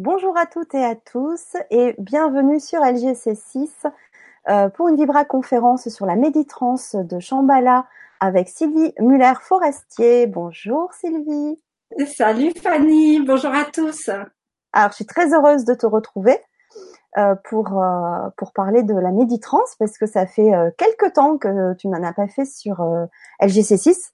Bonjour à toutes et à tous et bienvenue sur LGC6 euh, pour une Vibra conférence sur la méditrance de Shambhala avec Sylvie Muller-Forestier. Bonjour Sylvie. Salut Fanny, bonjour à tous. Alors je suis très heureuse de te retrouver euh, pour euh, pour parler de la méditrance parce que ça fait quelques temps que tu n'en as pas fait sur euh, LGC6.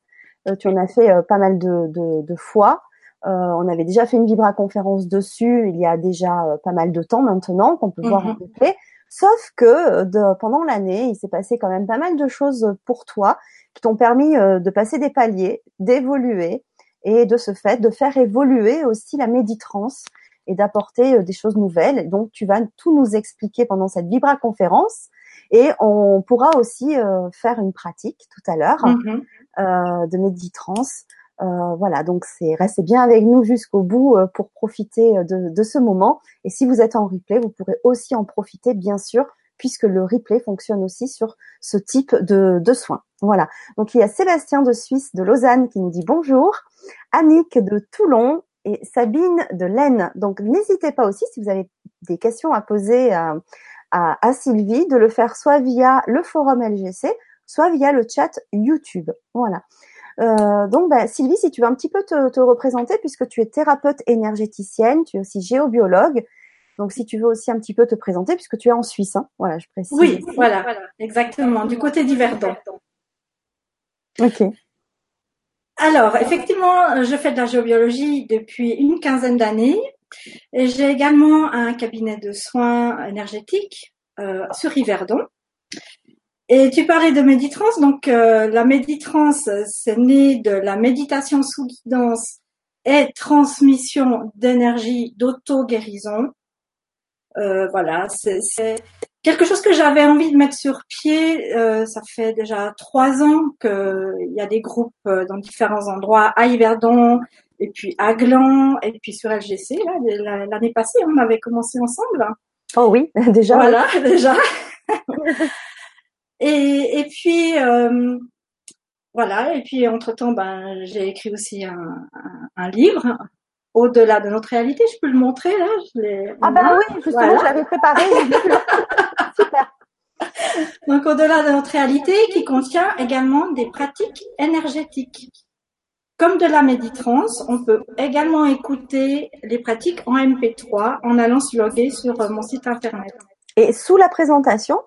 tu en as fait pas mal de, de, de fois. On avait déjà fait une Vibra conférence dessus il y a déjà pas mal de temps maintenant qu'on peut voir en mhm. replay. Sauf que de, pendant l'année, il s'est passé quand même pas mal de choses pour toi qui t'ont permis euh, de passer des paliers, d'évoluer et de ce fait de faire évoluer aussi la méditrance et d'apporter euh, des choses nouvelles. Donc tu vas tout nous expliquer pendant cette Vibra conférence et on pourra aussi euh, faire une pratique tout à l'heure mm-hmm. de méditrance. Voilà, donc c'est restez bien avec nous jusqu'au bout pour profiter de, de, ce moment. Et si vous êtes en replay, vous pourrez aussi en profiter, bien sûr, puisque le replay fonctionne aussi sur ce type de, de soins. Voilà. Donc il y a Sébastien de Suisse, de Lausanne, qui nous dit bonjour, Annick de Toulon et Sabine de l'Aisne. Donc n'hésitez pas aussi si vous avez des questions à poser à, Sylvie de le faire soit via le forum LGC, soit via le chat YouTube. Voilà. Euh, donc, bah, Sylvie, si tu veux un petit peu te, te, représenter, puisque tu es thérapeute énergéticienne, tu es aussi géobiologue, donc, si tu veux aussi un petit peu te présenter, puisque tu es en Suisse, hein. voilà, je précise. Oui, voilà, exactement, du côté d'Yverdon. Ok. Alors, effectivement, je fais de la géobiologie depuis une quinzaine d'années. J'ai également un cabinet de soins énergétiques euh, sur Yverdon. Et tu parlais de méditrance, donc euh, la méditrance, c'est né de la méditation sous guidance et transmission d'énergie d'auto-guérison euh, voilà, c'est quelque chose que j'avais envie de mettre sur pied. Euh, ça fait déjà trois ans qu'il y a des groupes euh, dans différents endroits, à Yverdon, et puis à Gland, et puis sur LGC. L'année passée, on avait commencé ensemble. Oh oui, déjà. Voilà, déjà. et, et puis voilà, et puis entre temps, ben j'ai écrit aussi un, un, un livre au-delà de notre réalité. Je peux le montrer là je Ah ben oui, justement, je l'avais préparé. Super. Donc au-delà de notre réalité, qui contient également des pratiques énergétiques. Comme de la méditrance, on peut également écouter les pratiques en MP3 en allant se loguer sur mon site internet. Et sous la présentation,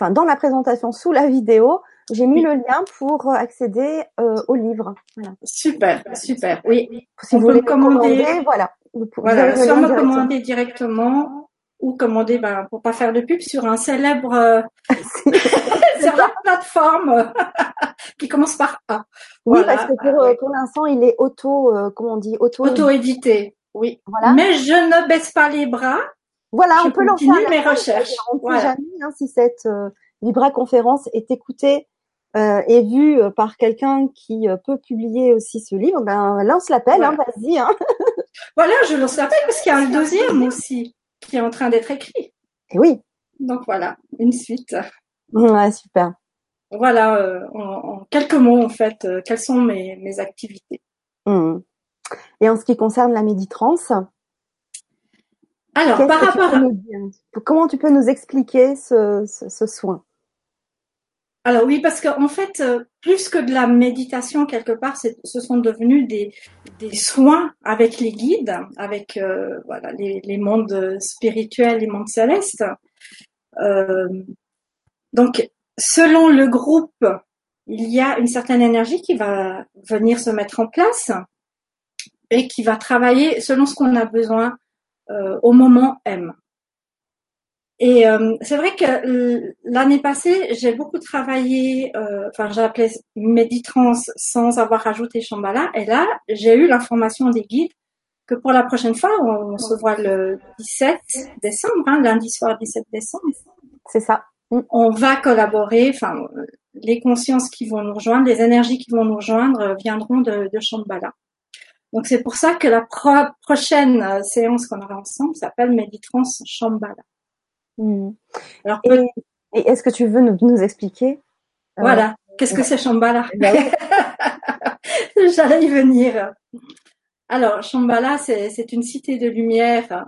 enfin dans la présentation, sous la vidéo, j'ai mis le lien pour accéder euh, au livre. Voilà. Super, super. Oui. Si vous voulez commander, voilà. Vous voilà, soit me commander directement ou commander, ben, pour pas faire de pub, sur un célèbre, euh, sur la plateforme qui commence par A. Oui, parce que pour, euh, pour l'instant, il est auto, euh, comment on dit, auto. Auto-édité. Oui. Voilà. Mais je ne baisse pas les bras. Voilà, on peut lancer mes recherches. On ne sait jamais hein, si cette Libra conférence est écoutée euh, est vu euh, par quelqu'un qui euh, peut publier aussi ce livre, ben lance l'appel, hein, vas-y. Hein. voilà, je lance l'appel parce qu'il y a un deuxième aussi qui est en train d'être écrit. Et oui. Donc voilà, une suite. Ouais, super. Voilà, euh, en, quelques mots en fait, quelles sont mes, mes activités. Mmh. Et en ce qui concerne la méditrance, alors par rapport à... comment tu peux nous expliquer ce, ce, ce soin? Alors oui, parce qu'en fait, euh, plus que de la méditation quelque part, ce sont devenus des, des soins avec les guides, avec euh, voilà les, les, mondes spirituels, les mondes célestes. Euh, donc, selon le groupe, il y a une certaine énergie qui va venir se mettre en place et qui va travailler selon ce qu'on a besoin au moment M. Et euh, c'est vrai que l'année passée, j'ai beaucoup travaillé, euh, enfin j'ai appelé Méditrance sans avoir rajouté Shambhala. Et là, j'ai eu l'information des guides que pour la prochaine fois, on, se voit le 17 décembre, hein, lundi soir 17 décembre. C'est ça. On va collaborer, enfin les consciences qui vont nous rejoindre, les énergies qui vont nous rejoindre euh, viendront de, de Shambhala. Donc c'est pour ça que la prochaine euh, séance qu'on aura ensemble s'appelle Méditrance Shambhala. Hmm. Alors, et, est-ce que tu veux nous, nous expliquer euh, Voilà. Qu'est-ce que c'est Shambhala? Bah J'allais y venir. Alors, Shambhala, c'est une cité de lumière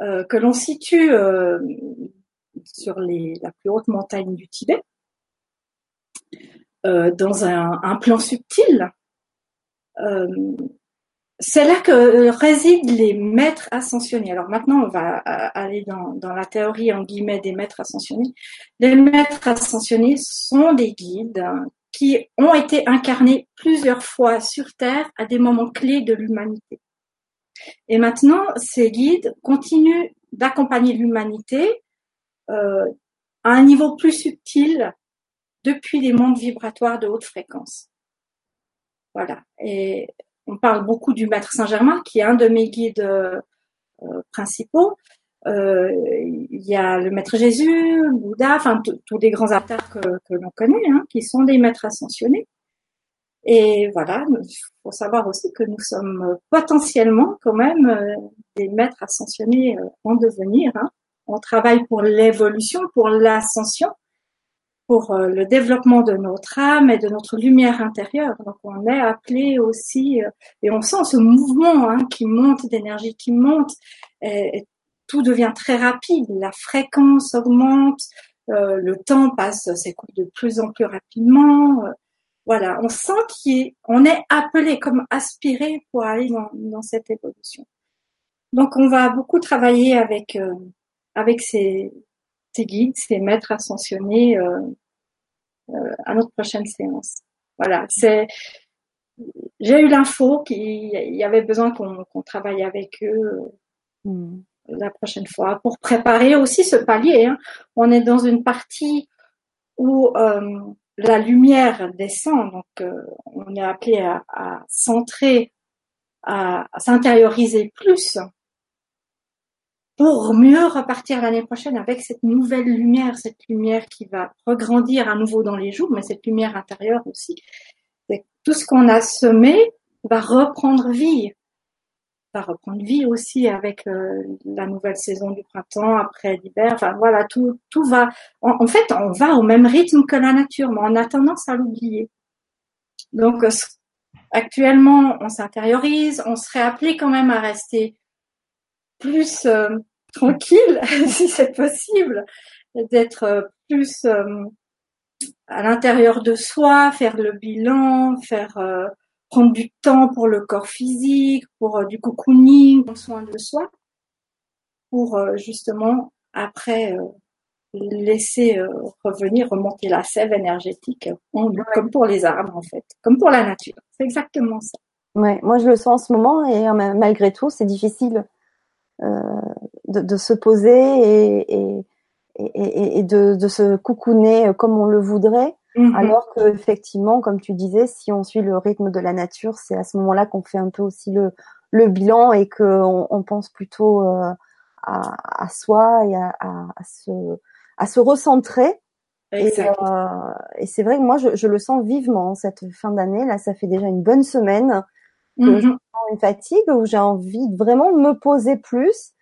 que l'on situe sur les, la plus haute montagne du Tibet, dans un, un, plan subtil. C'est là que résident les maîtres ascensionnés. Alors maintenant, on va aller dans, la théorie en guillemets des maîtres ascensionnés. Les maîtres ascensionnés sont des guides qui ont été incarnés plusieurs fois sur Terre à des moments clés de l'humanité. Et maintenant, ces guides continuent d'accompagner l'humanité euh, à un niveau plus subtil depuis les mondes vibratoires de haute fréquence. Voilà. On parle beaucoup du Maître Saint-Germain, qui est un de mes guides euh, principaux. Euh, il y a le Maître Jésus, Bouddha, enfin tous les grands avatars que, que l'on connaît, hein, qui sont des maîtres ascensionnés. Et voilà, il faut savoir aussi que nous sommes potentiellement quand même euh, des maîtres ascensionnés euh, en devenir. Hein. On travaille pour l'évolution, pour l'ascension, pour le développement de notre âme et de notre lumière intérieure. Donc on est appelé aussi, et on sent ce mouvement hein, qui monte d'énergie, qui monte, et, tout devient très rapide, la fréquence augmente, euh, le temps passe, s'écoule de plus en plus rapidement. Euh, voilà, on sent qu'on est appelé comme aspiré pour aller dans, cette évolution. Donc on va beaucoup travailler avec euh, avec ces, guides, ces maîtres ascensionnés à notre prochaine séance. Voilà, c'est j'ai eu l'info qu'il y avait besoin qu'on travaille avec eux. Hmm la prochaine fois pour préparer aussi ce palier. Hein. On est dans une partie où euh, la lumière descend, donc euh, on est appelé à, à centrer, à, s'intérioriser plus pour mieux repartir l'année prochaine avec cette nouvelle lumière, cette lumière qui va regrandir à nouveau dans les jours, mais cette lumière intérieure aussi. Tout ce qu'on a semé va reprendre vie va reprendre vie aussi avec euh, la nouvelle saison du printemps, après l'hiver. Enfin voilà, tout, tout va. En, fait, on va au même rythme que la nature, mais on a tendance à l'oublier. Donc euh, actuellement, on s'intériorise, on serait appelé quand même à rester plus euh, tranquille, si c'est possible, d'être plus à l'intérieur de soi, faire le bilan, faire prendre du temps pour le corps physique, pour euh, du cocooning, prendre soin de soi, pour euh, justement après euh, laisser revenir, remonter la sève énergétique, comme pour les arbres en fait, comme pour la nature. C'est exactement ça. Ouais, moi je le sens en ce moment et malgré tout c'est difficile de, de, se poser et, et, et, et de, de, se coucouner comme on le voudrait Mmh Alors que effectivement, comme tu disais, si on suit le rythme de la nature, c'est à ce moment-là qu'on fait un peu aussi le, le bilan et qu'on on pense plutôt euh, à, à, soi et à, à, à, se, à se recentrer. Et, euh, et c'est vrai que moi, je, je, le sens vivement cette fin d'année. Là, ça fait déjà une bonne semaine que je sens une fatigue où j'ai envie de vraiment me poser plus.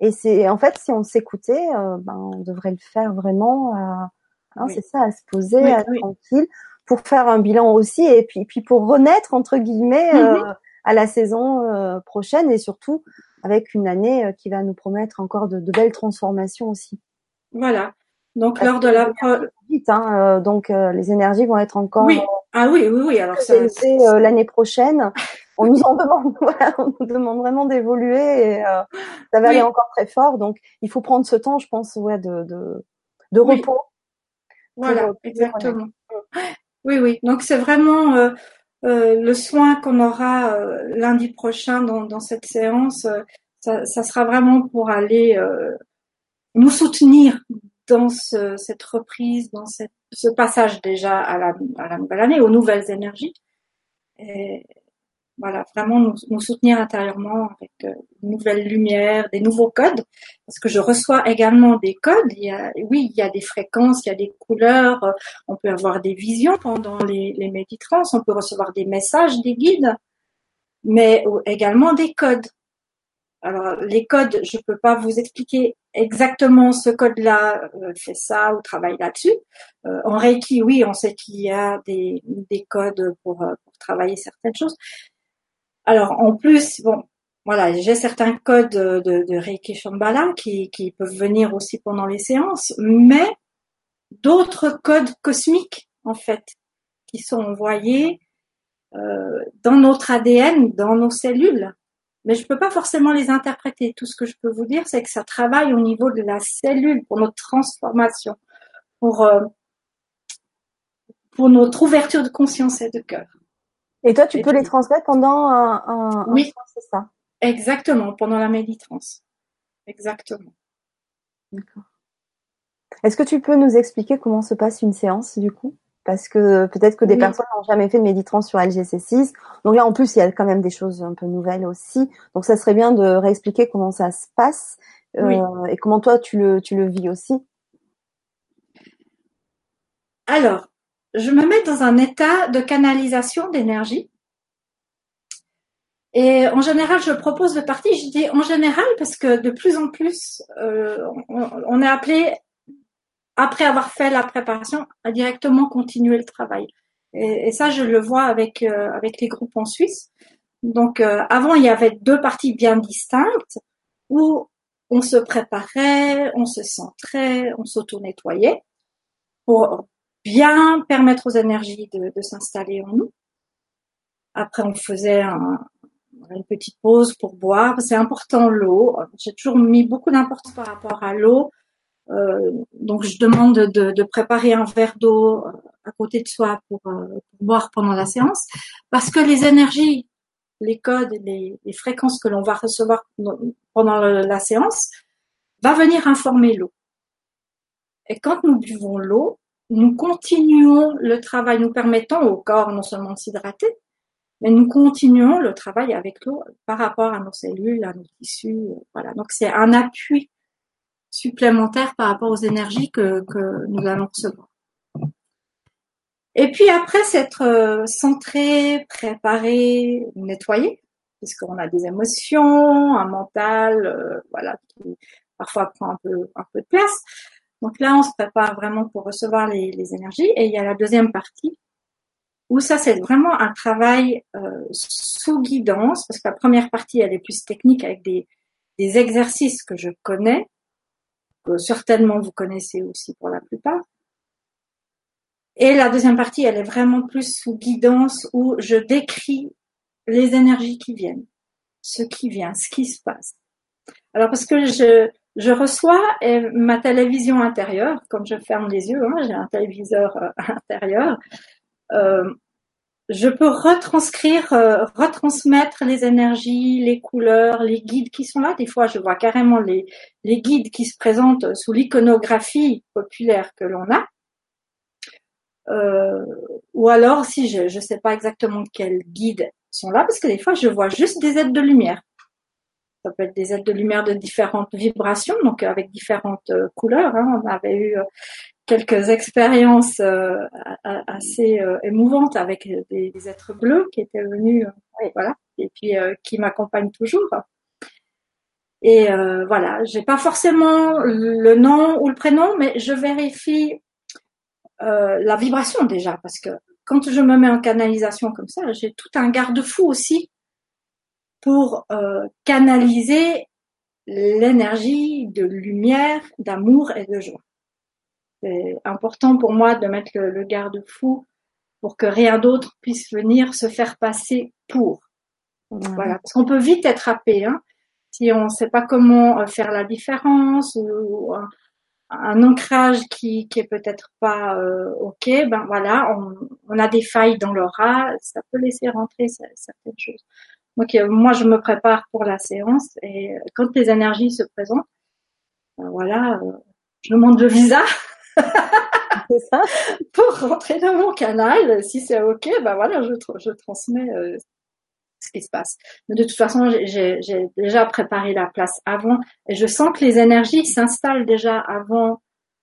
Et c'est en fait, si on s'écoutait, euh, ben, on devrait le faire vraiment. à Hein, c'est ça, à se poser, à être tranquille, pour faire un bilan aussi, et puis, puis pour renaître entre guillemets euh, mm-hmm. à la saison euh, prochaine, et surtout avec une année euh, qui va nous promettre encore de, de belles transformations aussi. Voilà. Donc lors de la vite, hein, donc les énergies vont être encore. Oui. Ah oui, oui, oui. Alors ça. l'année prochaine. on nous en demande, voilà, on nous demande vraiment d'évoluer et ça va aller encore très fort. Donc il faut prendre ce temps, je pense, ouais, de de, de repos voilà, exactement. Oui, oui. Donc c'est vraiment euh, euh, le soin qu'on aura euh, lundi prochain dans, dans cette séance. Ça, ça, sera vraiment pour aller nous soutenir dans ce, cette reprise, dans cette, ce passage déjà à la, à la nouvelle année, aux nouvelles énergies. Et, voilà, vraiment nous, nous soutenir intérieurement avec euh, une nouvelle lumière, des nouveaux codes, parce que je reçois également des codes. Il y a, oui, il y a des fréquences, il y a des couleurs, euh, on peut avoir des visions pendant les, les méditrans, on peut recevoir des messages, des guides, mais également des codes. Alors les codes, je peux pas vous expliquer exactement ce code-là euh, fait ça ou travaille là-dessus. Euh, en Reiki, oui, on sait qu'il y a des, des codes pour, pour travailler certaines choses, alors en plus, bon, voilà, j'ai certains codes de, de Reiki Shambhala qui, peuvent venir aussi pendant les séances, mais d'autres codes cosmiques en fait qui sont envoyés euh, dans notre ADN, dans nos cellules. Mais je peux pas forcément les interpréter. Tout ce que je peux vous dire, c'est que ça travaille au niveau de la cellule pour notre transformation, pour euh, pour notre ouverture de conscience et de cœur. Et toi, tu peux les transmettre pendant un, un, oui, c'est ça? Exactement, pendant la méditrance. Exactement. D'accord. Est-ce que tu peux nous expliquer comment se passe une séance du coup? Parce que peut-être que des personnes n'ont jamais fait de méditrance sur LGC6. Donc là, en plus, il y a quand même des choses un peu nouvelles aussi. Donc ça serait bien de réexpliquer comment ça se passe euh, et comment toi tu le, tu le vis aussi? Alors, je me mets dans un état de canalisation d'énergie et en général, je propose de partie. Je dis en général parce que de plus en plus, euh, on, est appelé, après avoir fait la préparation, à directement continuer le travail. Et, ça, je le vois avec euh, avec les groupes en Suisse. Donc, euh, avant, il y avait deux parties bien distinctes où on se préparait, on se centrait, on s'auto-nettoyait pour bien permettre aux énergies de, de s'installer en nous. Après, on faisait un, une petite pause pour boire. C'est important l'eau. J'ai toujours mis beaucoup d'importance par rapport à l'eau. Euh, donc je demande de, de, préparer un verre d'eau euh, à côté de soi pour, euh, pour, boire pendant la séance, parce que les énergies, les codes, les, les fréquences que l'on va recevoir pendant la séance va venir informer l'eau. Et quand nous buvons l'eau, nous continuons le travail, nous permettant au corps non seulement de s'hydrater, mais nous continuons le travail avec l'eau par rapport à nos cellules, à nos tissus. Voilà. Donc c'est un appui supplémentaire par rapport aux énergies que, que nous allons recevoir. Et puis après s'être euh, centré, préparé, nettoyé, puisqu'on a des émotions, un mental, euh, voilà, qui parfois prend un peu un peu de place. Donc là, on se prépare vraiment pour recevoir les, énergies. Et il y a la deuxième partie où ça c'est vraiment un travail euh, sous guidance, parce que la première partie elle est plus technique avec des, des exercices que je connais, que certainement vous connaissez aussi pour la plupart. Et la deuxième partie elle est vraiment plus sous guidance où je décris les énergies qui viennent, ce qui vient, ce qui se passe. Alors parce que je, je reçois ma télévision intérieure, comme je ferme les yeux, hein, j'ai un téléviseur euh, intérieur, euh, je peux retranscrire, euh, retransmettre les énergies, les couleurs, les guides qui sont là. Des fois, je vois carrément les, guides qui se présentent sous l'iconographie populaire que l'on a. Euh, ou alors, si je ne sais pas exactement quels guides sont là, parce que des fois, je vois juste des aides de lumière. Ça peut être des aides de lumière de différentes vibrations, donc avec différentes couleurs. Hein. On avait eu quelques expériences euh, assez euh, émouvantes avec des, êtres bleus qui étaient venus, euh, voilà, et puis qui m'accompagnent toujours. Et voilà, j'ai pas forcément le nom ou le prénom, mais je vérifie la vibration déjà, parce que quand je me mets en canalisation comme ça, j'ai tout un garde-fou aussi pour canaliser l'énergie de lumière, d'amour et de joie. C'est important pour moi de mettre le, garde-fou pour que rien d'autre puisse venir se faire passer pour. Voilà, parce qu'on peut vite être happé, hein, si on ne sait pas comment euh, faire la différence ou un, ancrage qui qui est peut-être pas euh, ok. Ben voilà, on, on, a des failles dans l'aura, ça peut laisser rentrer certaines choses. Donc euh, moi je me prépare pour la séance et quand les énergies se présentent, ben voilà, je demande le visa. ça. Pour rentrer dans mon canal, si c'est ok, ben voilà, je, je transmets euh, ce qui se passe. Mais de toute façon, j'ai déjà préparé la place avant et je sens que les énergies s'installent déjà avant,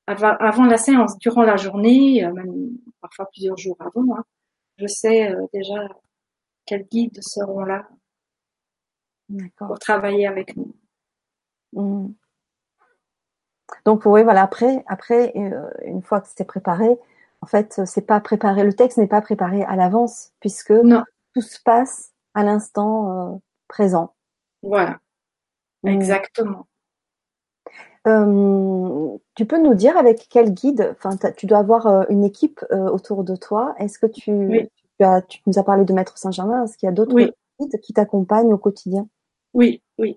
avant, la séance, durant la journée, euh, même parfois plusieurs jours avant. Hein. Je sais euh, déjà quels guides seront là pour travailler avec nous. Mmh. Donc oui, voilà. Après, après, euh, une fois que c'est préparé, en fait, c'est pas préparé. Le texte n'est pas préparé à l'avance puisque tout se passe à l'instant euh, présent. Voilà, mm. exactement. Euh, tu peux nous dire avec quel guide, enfin, tu dois avoir une équipe autour de toi. Est-ce que tu, tu, as, tu nous as parlé de Maître Saint-Germain, est-ce qu'il y a d'autres guides qui t'accompagnent au quotidien? Oui, oui.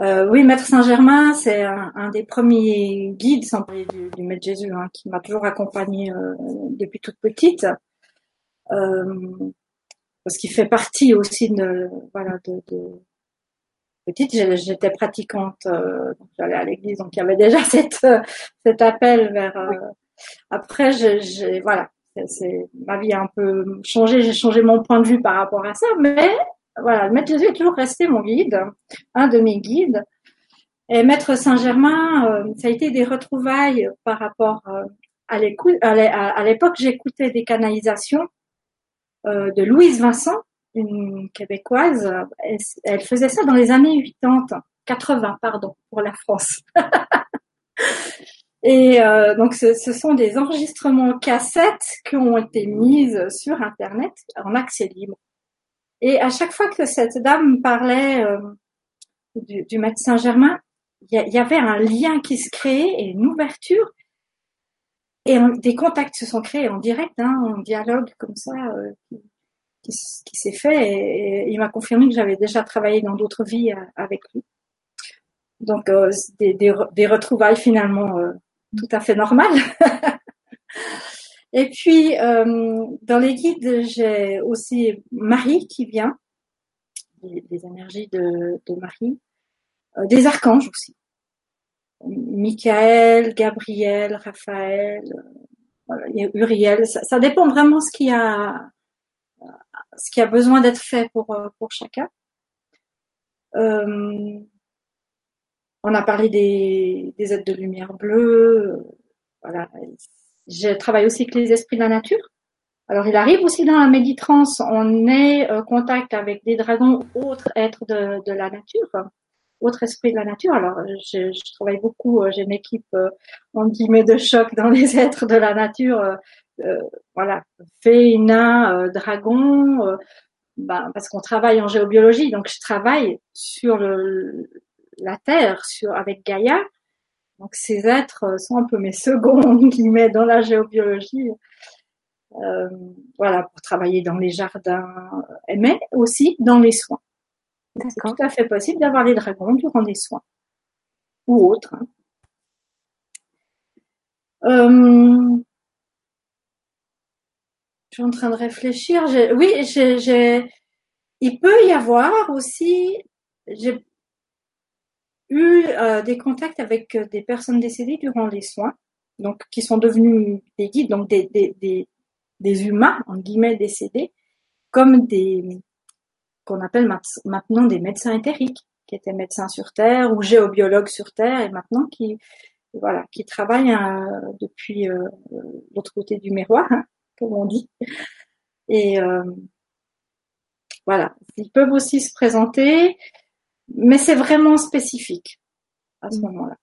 oui, Maître Saint-Germain, c'est un, des premiers guides, sans parler du, Maître Jésus, hein, qui m'a toujours accompagnée depuis toute petite, parce qu'il fait partie aussi de, voilà, de, de petite, j'étais pratiquante, euh, j'allais à l'église, donc il y avait déjà cette, euh, cet appel vers. Euh, après, voilà, c'est ma vie a un peu changé, j'ai changé mon point de vue par rapport à ça, mais voilà, Maître Jésus est toujours resté mon guide, un de mes guides. Et Maître Saint-Germain, ça a été des retrouvailles par rapport à l'écoute. À l'époque, j'écoutais des canalisations de Louise Vincent, une québécoise, elle, faisait ça dans les années 80, 80 pardon, pour la France. Et euh, donc ce, sont des enregistrements cassettes qui ont été mises sur Internet en accès libre. Et à chaque fois que cette dame parlait euh, du, du médecin Germain, il y, avait un lien qui se créait et une ouverture. Et des contacts se sont créés en direct, hein, en dialogue comme ça, euh, qui, s'est fait et, il m'a confirmé que j'avais déjà travaillé dans d'autres vies euh, avec lui. Donc des, retrouvailles finalement tout à fait normales. et puis dans les guides, j'ai aussi Marie qui vient, des, énergies de, de Marie, des archanges aussi. Michael, Gabriel, Raphaël, Uriel, ça, ça, dépend vraiment ce qu'il y a ce qui a besoin d'être fait pour, euh, pour chacun. Euh, on a parlé des, des aides de lumière bleue. Voilà. Je travaille aussi avec les esprits de la nature. Alors, il arrive aussi dans la méditrance, on est en contact avec des dragons, autres êtres de, de la nature, autres esprits de la nature. Alors, je, je travaille beaucoup, euh, j'ai une équipe, en guillemets, de choc dans les êtres de la nature euh, voilà, fée, nain, euh, dragon, euh, ben, parce qu'on travaille en géobiologie, donc je travaille sur le, la Terre, sur avec Gaïa. Donc ces êtres sont un peu mes seconds met dans la géobiologie. Euh, voilà, pour travailler dans les jardins, mais aussi dans les soins. C'est tout à fait possible d'avoir les dragons durant des soins ou autres. Hein. Euh, je suis en train de réfléchir. Oui, j'ai, il peut y avoir aussi, j'ai eu euh, des contacts avec euh, des personnes décédées durant les soins, donc qui sont devenus des guides, donc des, des, des, humains, en guillemets, décédés, comme des, qu'on appelle maintenant des médecins éthériques, qui étaient médecins sur Terre ou géobiologues sur Terre, et maintenant qui, voilà, qui travaillent euh, depuis l'autre côté du miroir, hein comme on dit. Et euh, voilà, ils peuvent aussi se présenter, mais c'est vraiment spécifique à ce mm. moment-là.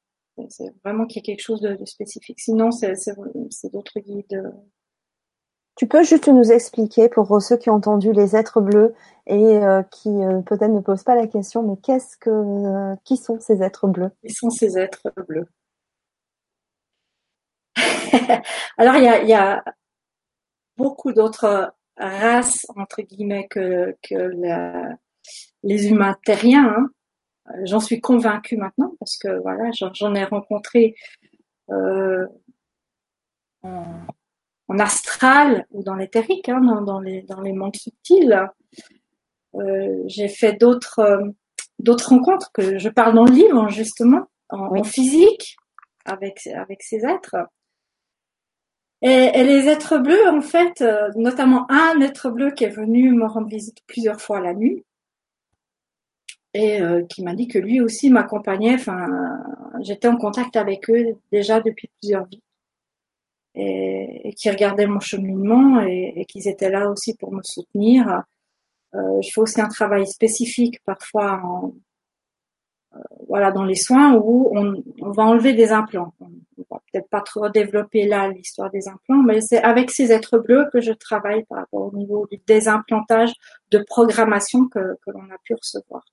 C'est vraiment qu'il y a quelque chose de, spécifique. Sinon, c'est d'autres guides. Tu peux juste nous expliquer pour ceux qui ont entendu les êtres bleus et euh, qui euh, peut-être ne posent pas la question, mais qu'est-ce que, qui sont ces êtres bleus? Qui sont ces êtres bleus? Alors il y a, y a beaucoup d'autres races entre guillemets que, que les humains terriens. Hein. J'en suis convaincue maintenant parce que voilà, j'en ai rencontré euh, en, astral ou dans l'éthérique, hein, dans, les dans les mondes subtils. Euh, j'ai fait d'autres d'autres rencontres que je parle dans le livre justement en, en physique avec avec ces êtres. Et, les êtres bleus, en fait, euh, notamment un être bleu qui est venu me rendre visite plusieurs fois la nuit et euh, qui m'a dit que lui aussi m'accompagnait. Enfin, j'étais en contact avec eux déjà depuis plusieurs vies et, et qui regardaient mon cheminement et, et qu'ils étaient là aussi pour me soutenir. Euh, je fais aussi un travail spécifique parfois en, euh, voilà, dans les soins où on, on, va enlever des implants. On va peut-être pas trop développer là l'histoire des implants, mais c'est avec ces êtres bleus que je travaille par rapport au niveau du désimplantage de programmation que, que l'on a pu recevoir.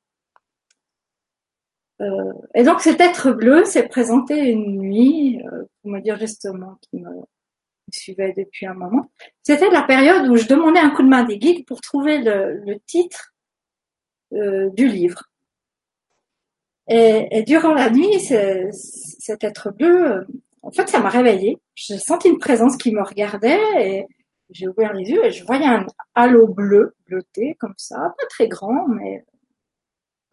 Euh, et donc cet être bleu s'est présenté une nuit, euh, pour me dire justement qu'il me, suivait depuis un moment. C'était la période où je demandais un coup de main des guides pour trouver le, le titre euh, du livre. Et, et, durant la nuit, cet être bleu, en fait, ça m'a réveillée. J'ai senti une présence qui me regardait et j'ai ouvert les yeux et je voyais un halo bleu, bleuté, comme ça, pas très grand, mais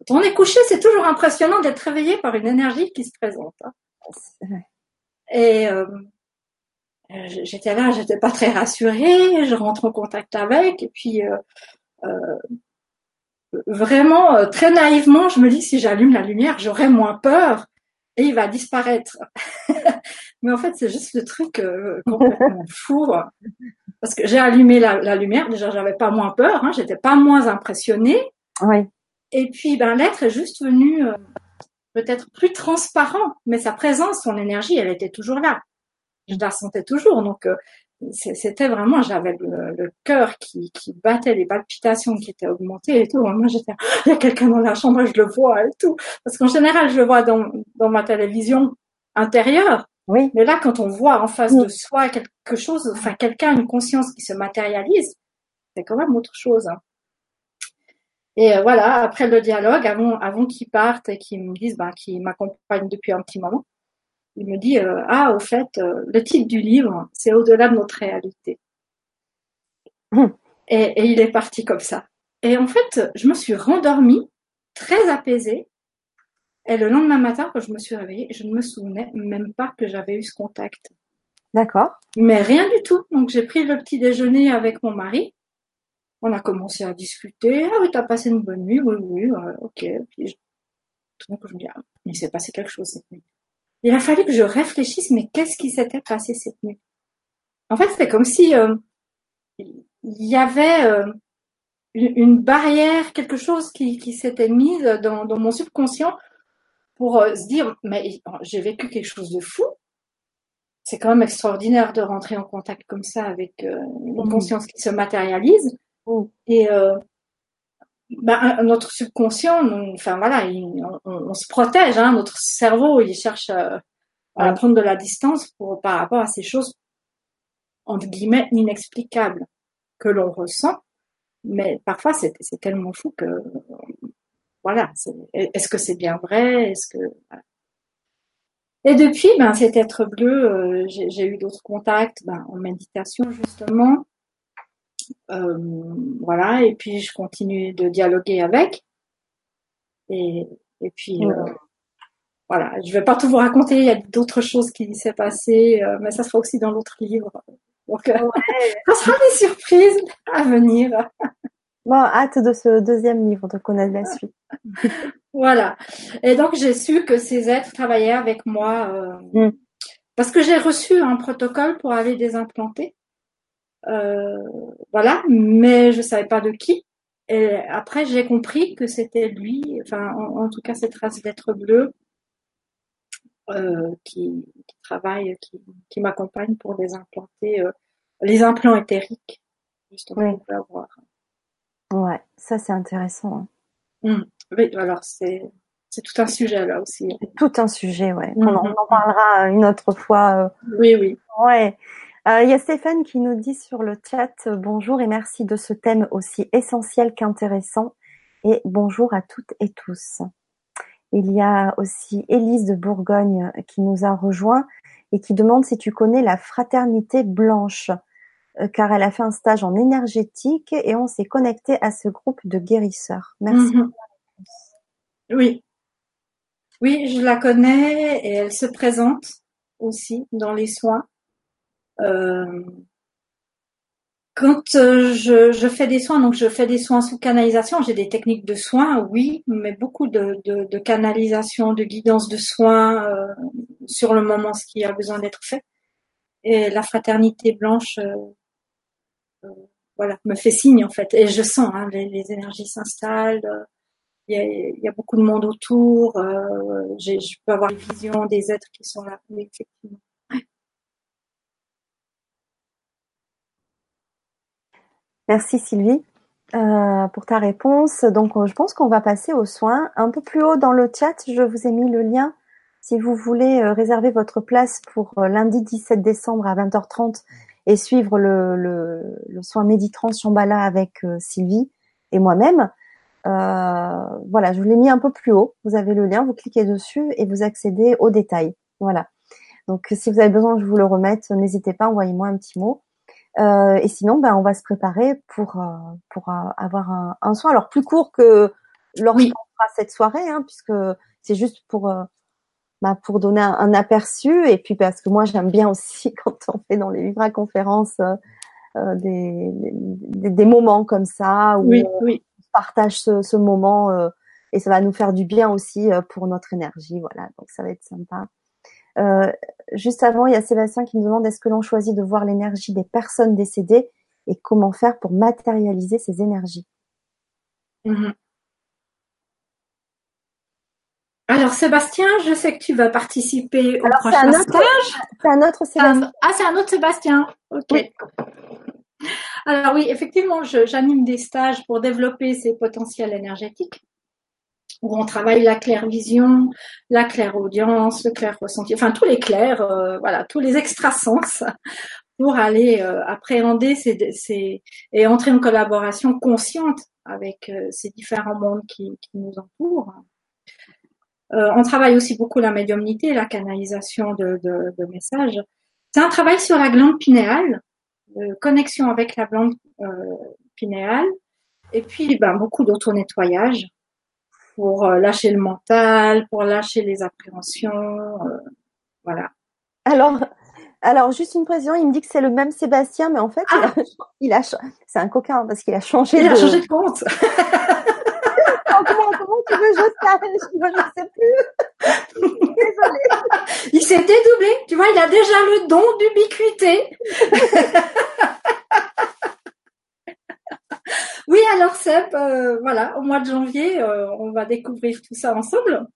quand on est couché, c'est toujours impressionnant d'être réveillé par une énergie qui se présente. Hein. Et euh, j'étais là, j'étais pas très rassurée, je rentre en contact avec, et puis euh, euh, vraiment très naïvement, je me dis si j'allume la lumière, j'aurai moins peur et il va disparaître. Mais en fait, c'est juste le truc euh, complètement fou. Parce que j'ai allumé la, la, lumière, déjà j'avais pas moins peur, hein, j'étais pas moins impressionnée. Oui. Et puis ben l'être est juste venu euh, peut-être plus transparent, mais sa présence, son énergie, elle était toujours là. Je la sentais toujours, donc euh, c'était vraiment, j'avais le, le cœur qui, qui, battait, les palpitations qui étaient augmentées et tout. Moi, j'étais, il y a quelqu'un dans la chambre, je le vois et tout. Parce qu'en général, je le vois dans, dans ma télévision intérieure. Oui. Mais là, quand on voit en face de soi quelque chose, enfin, quelqu'un, une conscience qui se matérialise, c'est quand même autre chose. Hein. Et euh, voilà, après le dialogue, avant, avant qu'ils partent et qu'ils me disent, ben, qu'ils m'accompagnent depuis un petit moment, il me dit euh, ah au fait euh, le titre du livre c'est au-delà de notre réalité. Mmh. et, et, il est parti comme ça. Et en fait je me suis rendormie très apaisée. Et le lendemain matin quand je me suis réveillée je ne me souvenais même pas que j'avais eu ce contact. D'accord. Mais rien du tout. Donc j'ai pris le petit déjeuner avec mon mari on a commencé à discuter ah oui t'as passé une bonne nuit oui oui ok puis je... tout d'un coup je me dis ah, il s'est passé quelque chose cette nuit il a fallu que je réfléchisse, mais qu'est-ce qui s'était passé cette nuit? En fait, c'est comme si euh, il y avait euh, une barrière, quelque chose qui, qui s'était mise dans, dans, mon subconscient pour euh, se dire, mais j'ai vécu quelque chose de fou. C'est quand même extraordinaire de rentrer en contact comme ça avec une mmh. conscience qui se matérialise. Mmh. Et ben, notre subconscient, enfin voilà, on, on, se protège. Hein, notre cerveau, il cherche à, à prendre de la distance pour par rapport à ces choses entre guillemets inexplicables que l'on ressent. Mais parfois, c'est tellement fou que voilà, est-ce que c'est bien vrai? Est-ce que et depuis, ben, cet être bleu, euh, j'ai eu d'autres contacts ben, en méditation justement. Euh, voilà, et puis je continue de dialoguer avec. Et, et puis, euh, voilà, je vais pas tout vous raconter, il y a d'autres choses qui s'est passé, euh, mais ça sera aussi dans l'autre livre. Donc, ça sera des surprises à venir. Bon, hâte de ce deuxième livre, de connaître la suite. voilà. Et donc, j'ai su que ces êtres travaillaient avec moi mm. parce que j'ai reçu un protocole pour aller désimplanter. Euh, voilà, mais je savais pas de qui. Et après, j'ai compris que c'était lui, enfin, en, tout cas, cette race d'être bleu euh, qui, qui, travaille, qui, qui m'accompagne pour désimplanter euh, les implants éthériques, justement, oui. avoir. Ouais, ça c'est intéressant. Hein. Mmh. Oui, alors c'est c'est tout un sujet là aussi. Tout un sujet, ouais. Mmh. On, en, on, en, parlera une autre fois. Oui, oui. Ouais. Euh, il y a Stéphane qui nous dit sur le chat euh, bonjour et merci de ce thème aussi essentiel qu'intéressant et bonjour à toutes et tous. Il y a aussi Élise de Bourgogne qui nous a rejoint et qui demande si tu connais la fraternité blanche euh, car elle a fait un stage en énergétique et on s'est connecté à ce groupe de guérisseurs. Merci. -hmm. Oui. Oui, je la connais et elle se présente aussi dans les soins. Euh, quand euh, je, je, fais des soins, donc je fais des soins sous canalisation, j'ai des techniques de soins, oui, mais beaucoup de, de, de canalisation, de guidance de soins euh, sur le moment, ce qui a besoin d'être fait. Et la fraternité blanche, euh, euh voilà, me fait signe en fait, et je sens hein, les, énergies s'installent. Il y, y a, beaucoup de monde autour. je peux avoir une vision des êtres qui sont là, effectivement. Merci Sylvie. euh, pour ta réponse. Donc, je pense qu'on va passer aux soins. Un peu plus haut dans le chat, je vous ai mis le lien. Si vous voulez réserver votre place pour lundi 17 décembre à 20h30 et suivre le, soin Méditrans Chambala avec Sylvie et moi-même, euh, voilà, je vous l'ai mis un peu plus haut. Vous avez le lien, vous cliquez dessus et vous accédez aux détails. Voilà. Donc, si vous avez besoin je vous le remette, n'hésitez pas, envoyez-moi un petit mot. Euh, et sinon, ben, on va se préparer pour euh, pour avoir un, un, soin. Alors plus court que lorsqu'on fera cette soirée, hein, puisque c'est juste pour bah, pour donner un, aperçu et puis parce que moi j'aime bien aussi quand on fait dans les livres conférences des, des, des, moments comme ça où oui, oui partage ce, moment euh, et ça va nous faire du bien aussi euh, pour notre énergie. Voilà, donc ça va être sympa. Euh, juste avant, il y a Sébastien qui nous demande est-ce que l'on choisit de voir l'énergie des personnes décédées et comment faire pour matérialiser ces énergies? Mhm. Alors Sébastien, je sais que tu vas participer au prochain stage. C'est un autre Sébastien. Ah, c'est un autre Sébastien. Ok. Alors oui, effectivement, j'anime des stages pour développer ces potentiels énergétiques où on travaille la claire vision, la claire audience, le clair ressenti, enfin tous les clairs, euh, voilà, tous les extrasens pour aller euh, appréhender ces, et entrer en collaboration consciente avec euh, ces différents mondes qui, nous entourent. on travaille aussi beaucoup la médiumnité, la canalisation de, de messages. C'est un travail sur la glande pinéale connexion avec la glande euh, pinéale, et puis ben, beaucoup d'auto-nettoyage pour euh, lâcher le mental, pour lâcher les appréhensions, euh, voilà. Alors, alors juste une précision, il me dit que c'est le même Sébastien, mais en fait, il a, ah. c'est un coquin parce qu'il a changé. Il a changé de compte. comment, comment tu veux je sache Je ne sais plus. Désolée. Il s'est dédoublé. Tu vois, il a déjà le don d'ubiquité. oui, alors Seb, euh, voilà, au mois de janvier, euh, on va découvrir tout ça ensemble.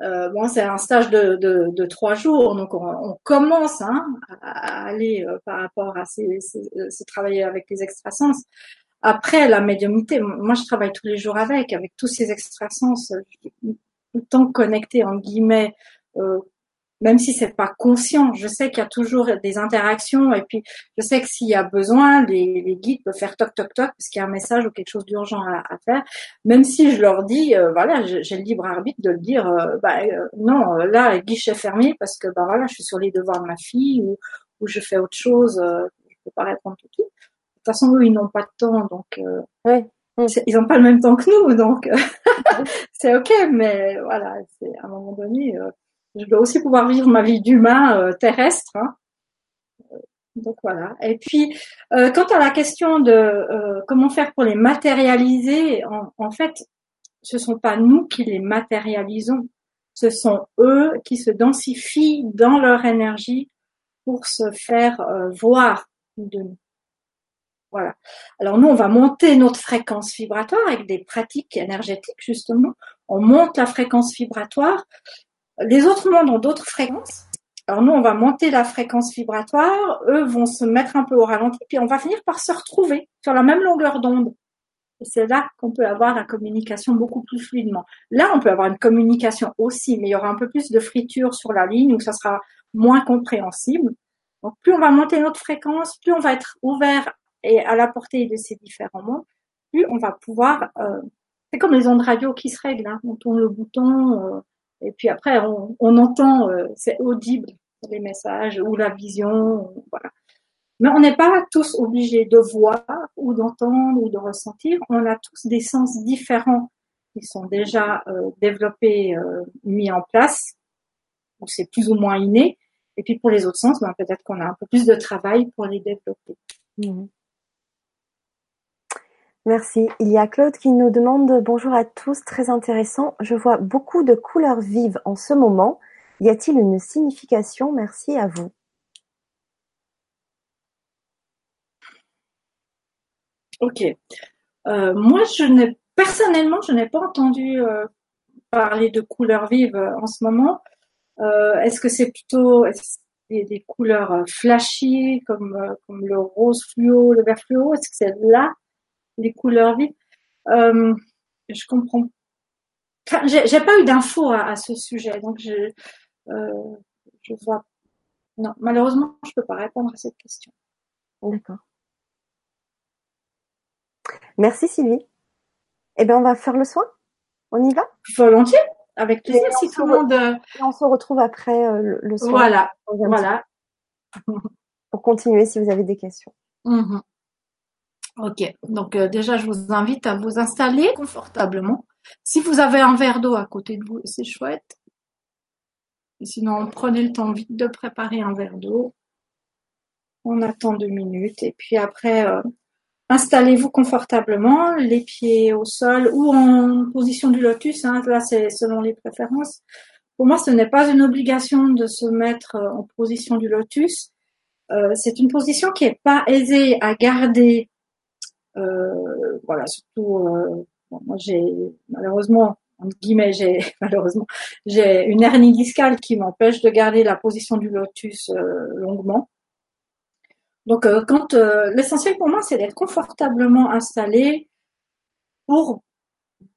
Euh, bon, c'est un stage de, de, de, trois jours, donc on, on commence hein, à aller euh, par rapport à ces, ces, ces, travailler avec les extrasens. Après, la médiumnité, moi je travaille tous les jours avec, avec tous ces extrasens, le temps connecté en guillemets, euh, même si c'est pas conscient. Je sais qu'il y a toujours des interactions et puis je sais que s'il y a besoin, les, les, guides peuvent faire toc toc toc parce qu'il y a un message ou quelque chose d'urgent à, à, faire. Même si je leur dis, euh, voilà, j'ai le libre arbitre de le dire, euh, bah non, là guichet fermé parce que bah voilà, je suis sur les devoirs de ma fille ou, ou je fais autre chose, je peux pas répondre tout de suite toute façon, eux, ils n'ont pas de temps, donc euh, ils n'ont pas le même temps que nous, donc euh, c'est ok. Mais voilà, c'est à un moment donné, euh, je dois aussi pouvoir vivre ma vie d'humain terrestre. Hein. Donc voilà. Et puis, quant à la question de comment faire pour les matérialiser, en, en, fait, ce sont pas nous qui les matérialisons, ce sont eux qui se densifient dans leur énergie pour se faire voir de nous. Voilà. Alors nous, on va monter notre fréquence vibratoire avec des pratiques énergétiques, justement. On monte la fréquence vibratoire. Les autres mondes ont d'autres fréquences. Alors nous, on va monter la fréquence vibratoire. Eux vont se mettre un peu au ralenti, puis on va finir par se retrouver sur la même longueur d'onde. Et c'est là qu'on peut avoir la communication beaucoup plus fluidement. Là, on peut avoir une communication aussi, mais il y aura un peu plus de friture sur la ligne où ça sera moins compréhensible. Donc, plus on va monter notre fréquence, plus on va être ouvert et à la portée de ces différents mots, plus on va pouvoir. Euh, c'est comme les ondes radio qui se règlent. Hein. On tourne le bouton euh, et puis après on, on entend, euh, c'est audible les messages ou la vision, voilà. Mais on n'est pas tous obligés de voir ou d'entendre ou de ressentir. On a tous des sens différents qui sont déjà euh, développés, euh, mis en place, ou c'est plus ou moins inné. Et puis pour les autres sens, ben, peut-être qu'on a un peu plus de travail pour les développer. Mmh. Merci. Il y a Claude qui nous demande bonjour à tous, très intéressant. Je vois beaucoup de couleurs vives en ce moment. Y a-t-il une signification? Merci à vous. Ok. Euh, moi, je n'ai personnellement, je n'ai pas entendu euh, parler de couleurs vives euh, en ce moment. Est-ce que c'est plutôt des, couleurs flashy comme, comme le rose fluo, le vert fluo? Est-ce que c'est là les couleurs vives. Euh, je comprends. Enfin, j'ai pas eu d'infos à, ce sujet, donc je, euh, je vois. Non, malheureusement, je peux pas répondre à cette question. D'accord. Merci Sylvie. Eh bien, on va faire le soin. On y va? Volontiers, avec plaisir. Si tout le monde. Euh, on se retrouve après euh, le, soin. Voilà, voilà. Pour continuer, si vous avez des questions. Mhm. Ok, donc euh, déjà, je vous invite à vous installer confortablement. Si vous avez un verre d'eau à côté de vous, c'est chouette. sinon, prenez le temps vite de préparer un verre d'eau. On attend deux minutes et puis après, Installez-vous confortablement, les pieds au sol ou en position du lotus. Hein, là, c'est selon les préférences. Pour moi, ce n'est pas une obligation de se mettre euh, en position du lotus. Euh, c'est une position qui est pas aisée à garder. Euh, voilà, surtout euh, moi j'ai malheureusement entre guillemets j'ai malheureusement j'ai une hernie discale qui m'empêche de garder la position du lotus euh, longuement. Donc, euh, quand euh, l'essentiel pour moi, c'est d'être confortablement installé pour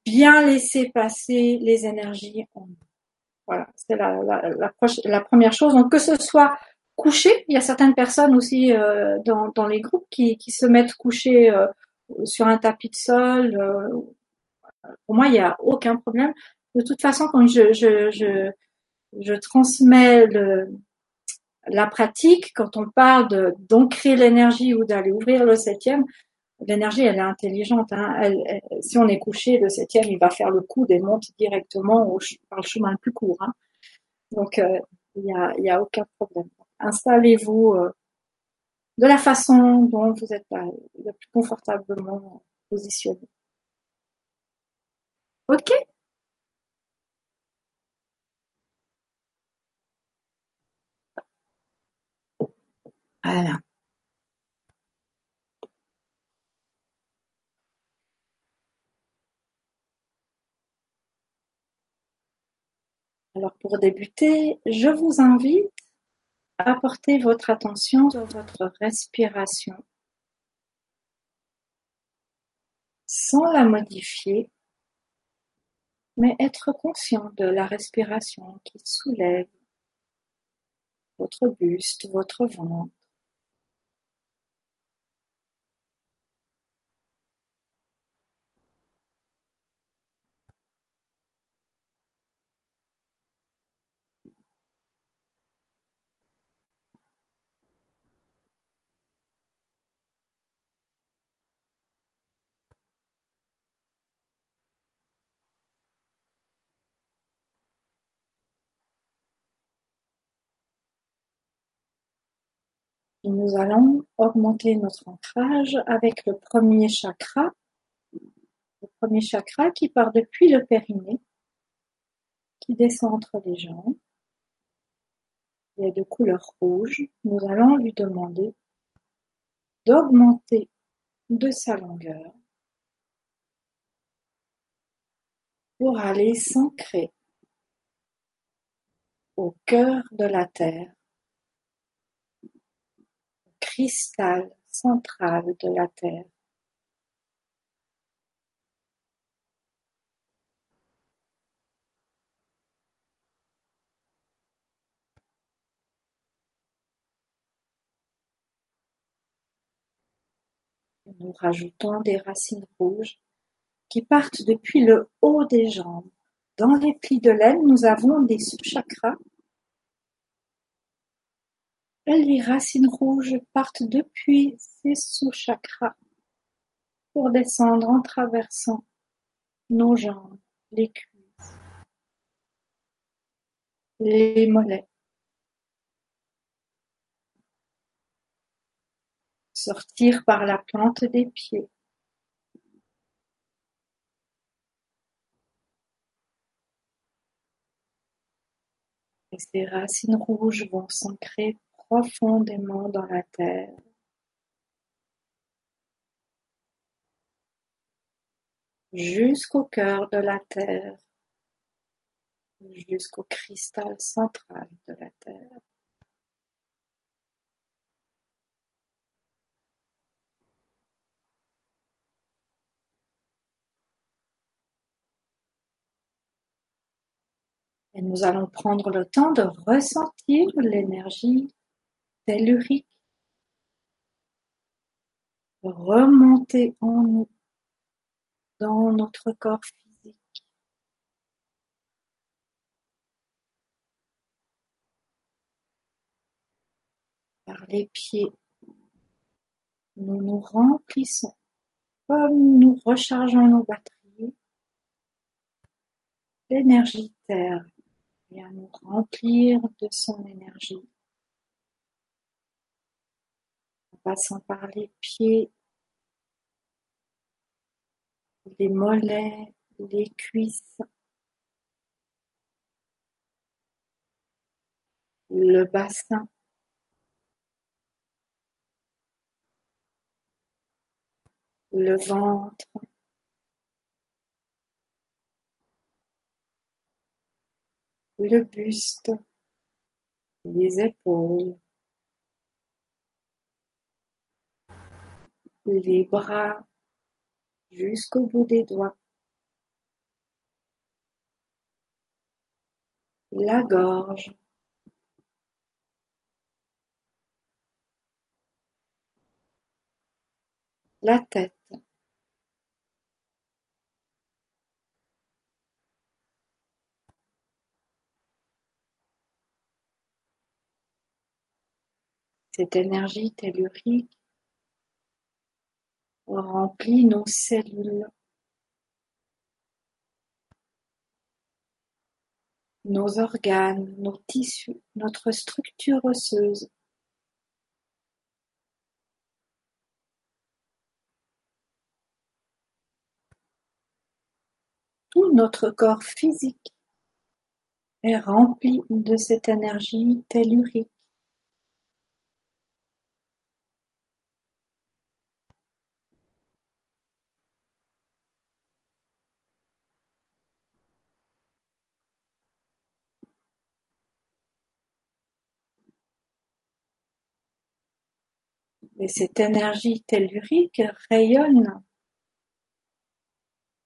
bien laisser passer les énergies. Voilà, c'est la, la, la, première chose. Donc, que ce soit couché, il y a certaines personnes aussi euh, dans, dans les groupes qui, qui se mettent couchés sur un tapis de sol. pour moi, il n'y a aucun problème. De toute façon, quand je, transmets la pratique, quand on parle d'ancrer l'énergie ou d'aller ouvrir le septième, l'énergie, elle est intelligente. Hein. si on est couché, le septième, il va faire le coup des montes directement par le chemin le plus court. Hein. Donc, euh, il n'y a, y a aucun problème. Installez-vous euh, de la façon dont vous êtes le plus confortablement positionné. OK Voilà. Alors pour débuter, je vous invite à porter votre attention sur votre respiration sans la modifier, mais être conscient de la respiration qui soulève votre buste, votre ventre. Nous allons augmenter notre ancrage avec le premier chakra, le premier chakra qui part depuis le périnée, qui descend entre les jambes. Il est de couleur rouge. Nous allons lui demander d'augmenter de sa longueur pour aller s'ancrer au cœur de la Terre cristal central de la Terre. Nous rajoutons des racines rouges qui partent depuis le haut des jambes. Dans les plis de l'aile, nous avons des sous-chakras les racines rouges partent depuis ces sous-chakras pour descendre en traversant nos jambes, les cuisses, les mollets. Sortir par la plante des pieds. Et ces racines rouges vont s'ancrer profondément dans la terre. jusqu'au cœur de la Terre, jusqu'au cristal central de la Terre. Et nous allons prendre le temps de ressentir l'énergie tellurique remonter en nous, dans notre corps physique. Par les pieds, nous nous remplissons comme nous rechargeons nos batteries. L'énergie terre vient nous remplir de son énergie. En passant par les pieds, les mollets, les cuisses, le bassin, le ventre, le buste, les épaules, les bras jusqu'au bout des doigts, la gorge, la tête. Cette énergie tellurique remplit nos cellules, nos organes, nos tissus, notre structure osseuse. Tout notre corps physique est rempli de cette énergie tellurique. Et cette énergie tellurique rayonne,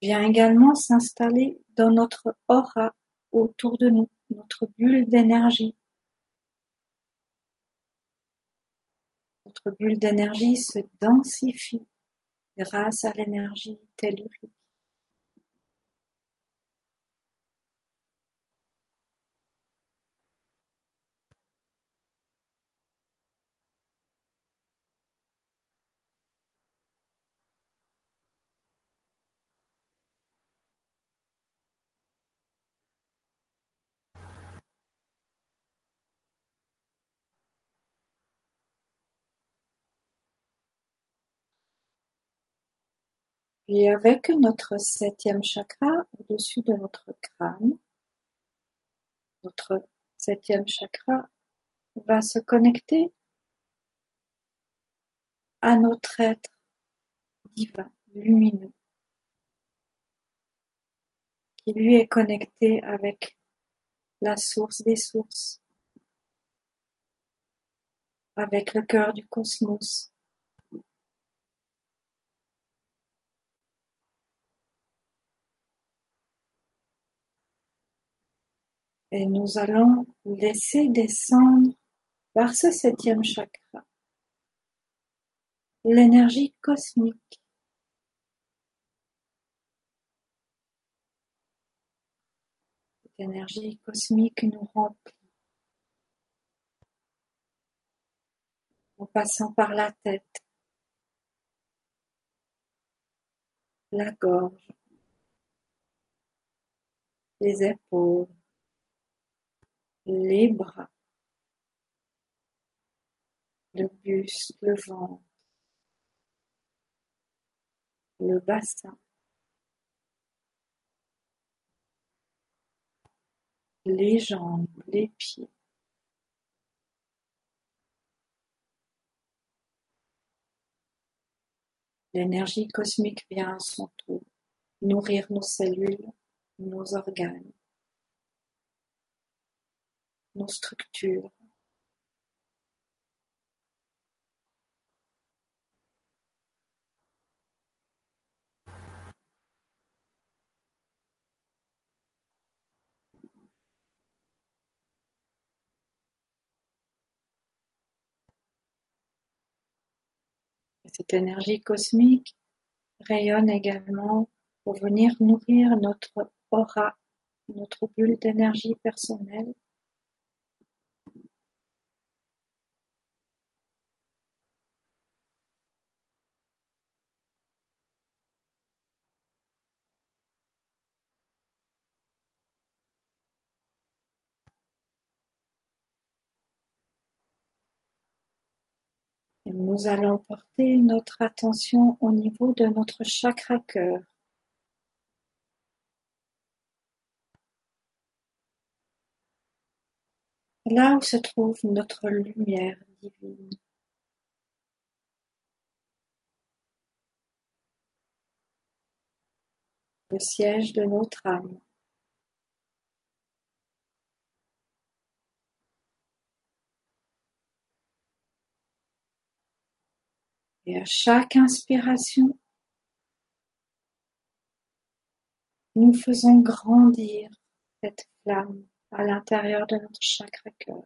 vient également s'installer dans notre aura autour de nous, notre bulle d'énergie. Notre bulle d'énergie se densifie grâce à l'énergie tellurique. Puis avec notre septième chakra au-dessus de notre crâne, notre septième chakra va se connecter à notre être divin, lumineux, qui lui est connecté avec la source des sources, avec le cœur du cosmos. Et nous allons laisser descendre par ce septième chakra l'énergie cosmique. Cette énergie cosmique nous remplit en passant par la tête, la gorge, les épaules, les bras, le buste, le ventre, le bassin, les jambes, les pieds. L'énergie cosmique vient à son tour nourrir nos cellules, nos organes nos structures. cette énergie cosmique rayonne également pour venir nourrir notre aura, notre bulle d'énergie personnelle Nous allons porter notre attention au niveau de notre chakra cœur. Là où se trouve notre lumière divine. Le siège de notre âme. Et à chaque inspiration, nous faisons grandir cette flamme à l'intérieur de notre chakra cœur.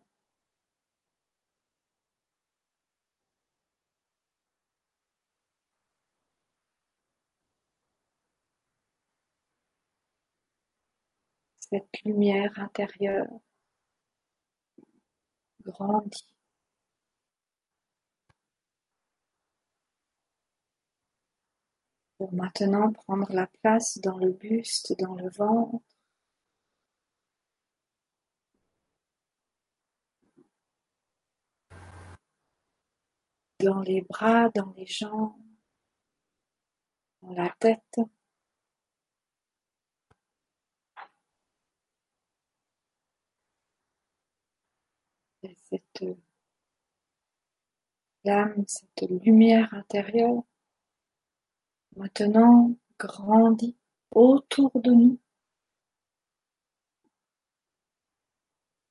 Cette lumière intérieure grandit. Pour maintenant prendre la place dans le buste, dans le ventre. dans les bras, dans les jambes, dans la tête. Et cette flamme, cette lumière intérieure maintenant grandit autour de nous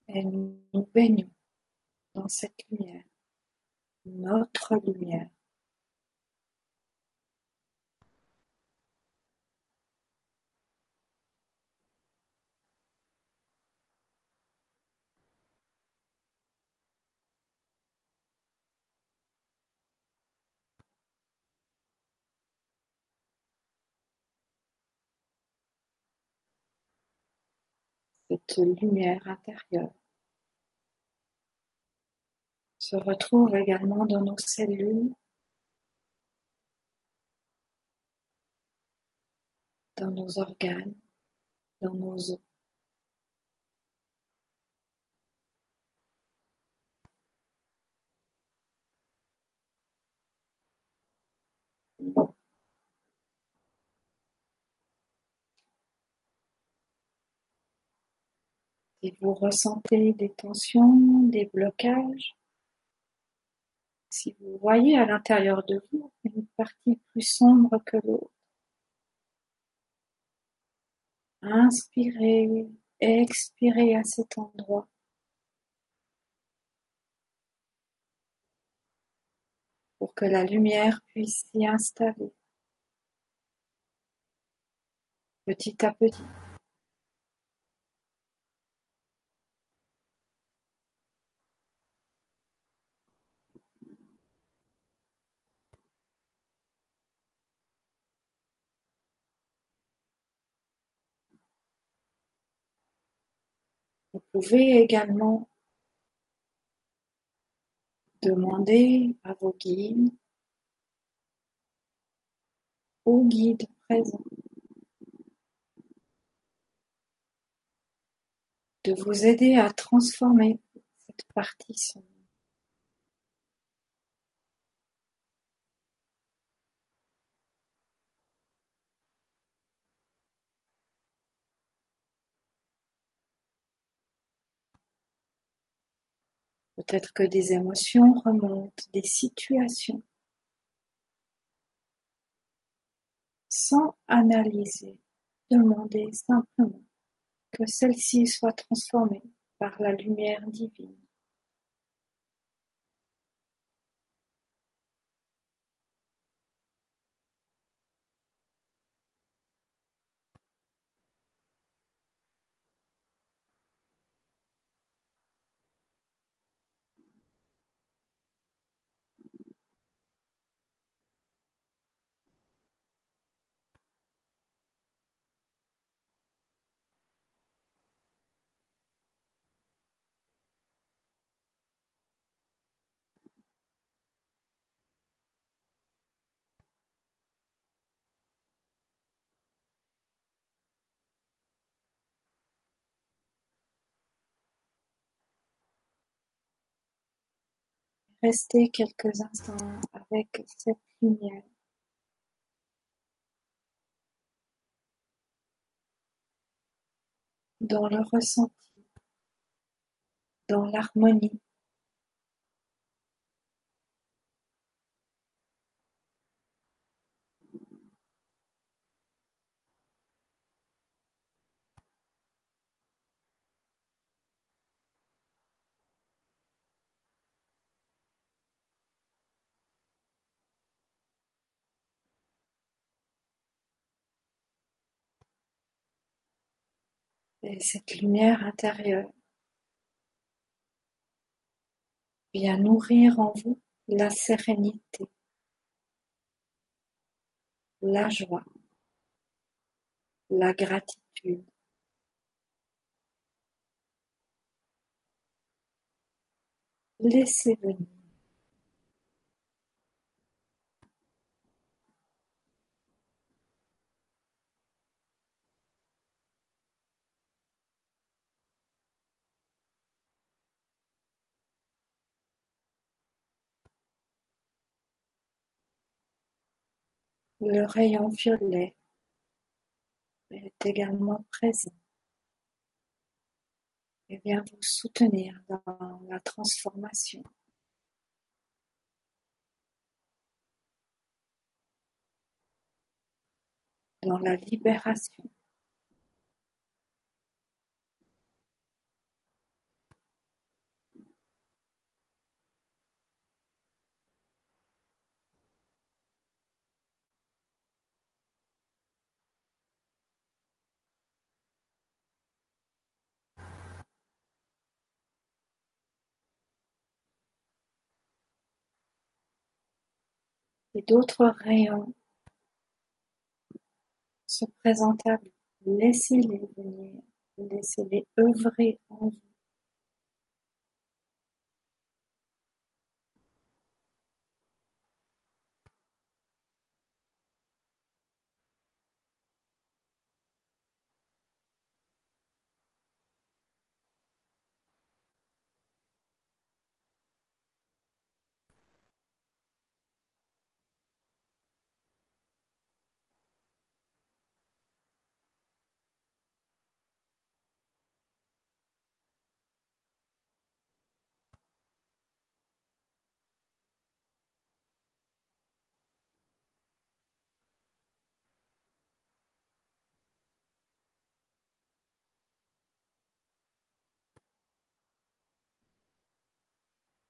et nous nous baignons dans cette lumière, notre lumière. Cette lumière intérieure se retrouve également dans nos cellules, dans nos organes, dans nos os. Si vous ressentez des tensions, des blocages, si vous voyez à l'intérieur de vous une partie plus sombre que l'autre, inspirez, expirez à cet endroit. pour que la lumière puisse s'y installer petit à petit. Pouvez également demander à vos guides, aux guides présents, de vous aider à transformer cette partie. Peut-être que des émotions remontent, des situations. Sans analyser, demandez simplement que celle-ci soit transformée par la lumière divine. Rester quelques instants avec cette lumière. Dans le ressenti, dans l'harmonie. Et cette lumière intérieure vient nourrir en vous la sérénité, la joie, la gratitude. Laissez venir. Le rayon violet est également présent et vient vous soutenir dans la transformation. dans la libération. Et d'autres rayons se présentent. Laissez-les venir, laissez-les œuvrer en vous.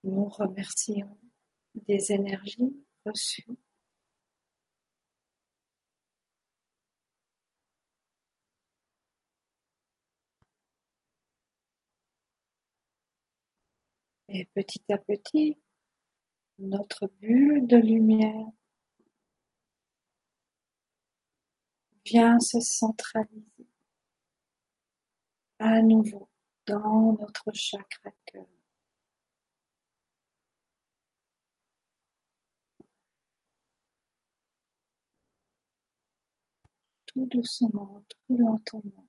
Nous remercions des énergies reçues Et petit à petit, notre bulle de lumière vient se centraliser à nouveau dans notre chakra cœur. Tout doucement, tout lentement.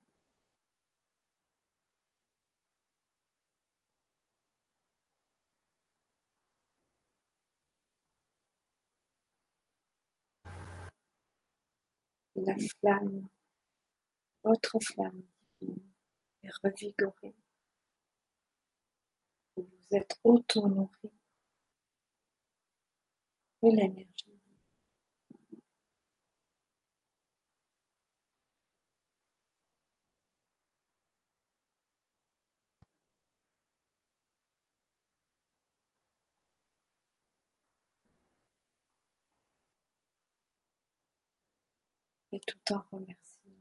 La flamme, votre flamme est revigorée. Vous êtes auto-nourri de l'énergie. Tout en remerciant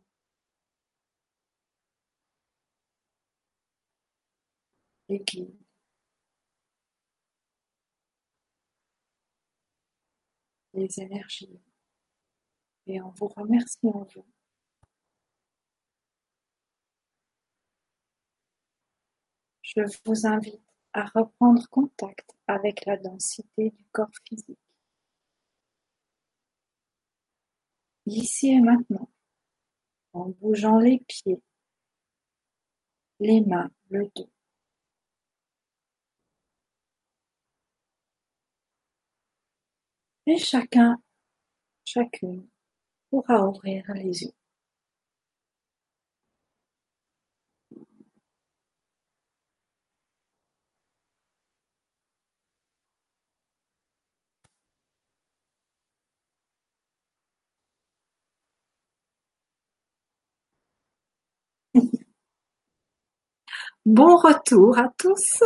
les guides, les énergies, et en vous remerciant vous, je vous invite à reprendre contact avec la densité du corps physique. Ici et maintenant, en bougeant les pieds, les mains, le dos. Et chacun, chacune pourra ouvrir les yeux. Bon retour à tous.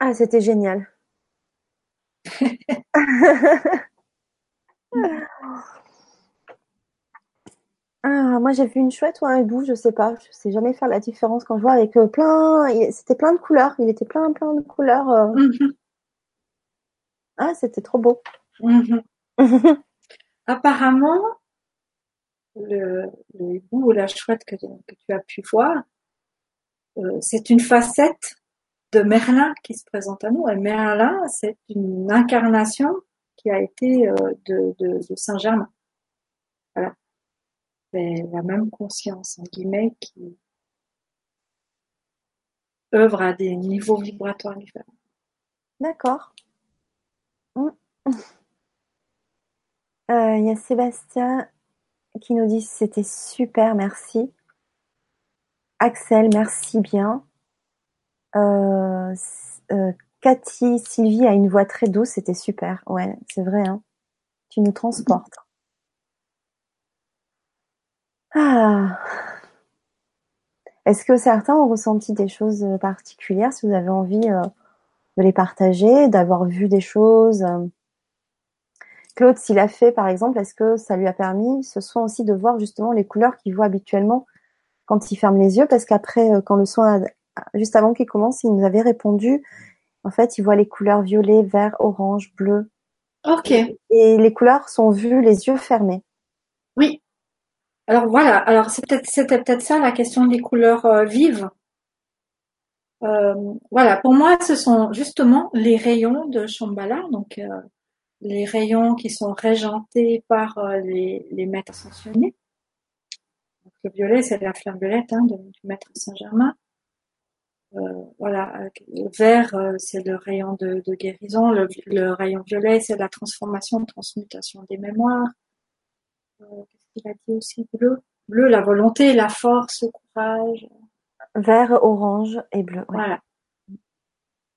Ah, c'était génial. Ah, moi j'ai vu une chouette ou un hibou, je sais pas, je sais jamais faire la différence quand je vois avec euh, plein, c'était plein de couleurs, il était plein plein de couleurs. Euh. Mhm. Ah, c'était trop beau. Mhm. Apparemment, le, hibou ou la chouette que, tu as pu voir, euh, c'est une facette de Merlin qui se présente à nous. Et Merlin, c'est une incarnation qui a été de, de Saint-Germain. Voilà la même conscience, en guillemets, qui œuvre à des niveaux vibratoires différents. D'accord. Mm. Euh, il y a Sébastien qui nous dit c'était super, merci. Axel, merci bien. Euh, euh, Cathy, Sylvie a une voix très douce, c'était super. Ouais, c'est vrai. Hein. Tu nous transportes. Ah. Est-ce que certains ont ressenti des choses euh, particulières Si vous avez envie euh, de les partager, d'avoir vu des choses. Euh? Claude, s'il a fait par exemple, est-ce que ça lui a permis ce soin aussi de voir justement les couleurs qu'il voit habituellement quand il ferme les yeux? Parce qu'après, quand le soin, juste avant qu'il commence, il nous avait répondu, en fait, il voit les couleurs violet, vert, orange, bleu. Ok. Et les couleurs sont vues les yeux fermés. Oui, alors voilà, alors c'était peut-être ça la question des couleurs euh, vives. Euh, voilà, pour moi, ce sont justement les rayons de Shambhala, donc euh, les rayons qui sont régentés par les, les maîtres ascensionnés. le violet, c'est la flamme violette hein, du maître Saint-Germain. voilà, le vert, c'est le rayon de, guérison. Le, le, rayon violet, c'est la transformation, transmutation des mémoires il a dit aussi bleu. Bleu, la volonté, la force, le courage. Vert, orange et bleu. Voilà.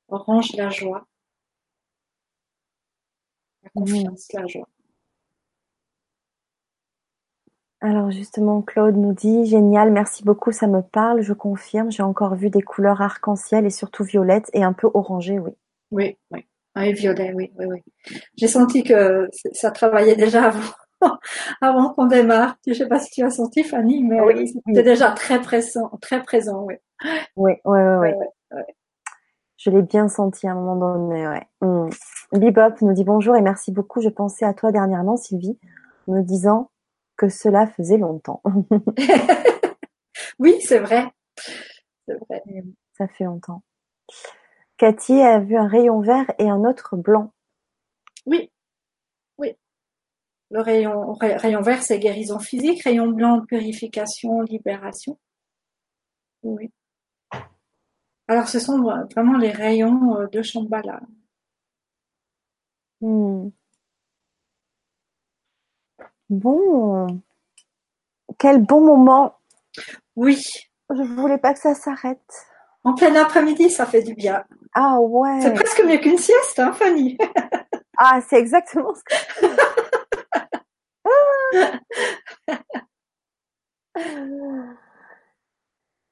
Orange, la joie. La confiance, la joie. Alors justement, Claude nous dit génial, merci beaucoup, ça me parle, je confirme, j'ai encore vu des couleurs arc-en-ciel et surtout violettes et un peu orangées, oui. Oui, oui, oui, violet, oui, oui, oui. J'ai senti que ça travaillait déjà avant. avant qu'on démarre. Je ne sais pas si tu as senti, Fanny, mais oui, c'était déjà très présent, très présent, oui. Oui, oui, oui, oui. Je l'ai bien senti à un moment donné, ouais. Hmm. Bebop nous dit bonjour et merci beaucoup. Je pensais à toi dernièrement, Sylvie, me disant que cela faisait longtemps. oui, c'est vrai. C'est vrai. Ça fait longtemps. Cathy a vu un rayon vert et un autre blanc. Oui, le rayon, rayon vert, c'est guérison physique. Rayon blanc, purification, libération. Oui. Alors, ce sont vraiment les rayons euh, de Shambhala. Hmm. Bon. Quel bon moment. Oui. Je voulais pas que ça s'arrête. En plein après-midi, ça fait du bien. Ah ouais. C'est presque mieux qu'une sieste, hein, Fanny. ah, c'est exactement ce que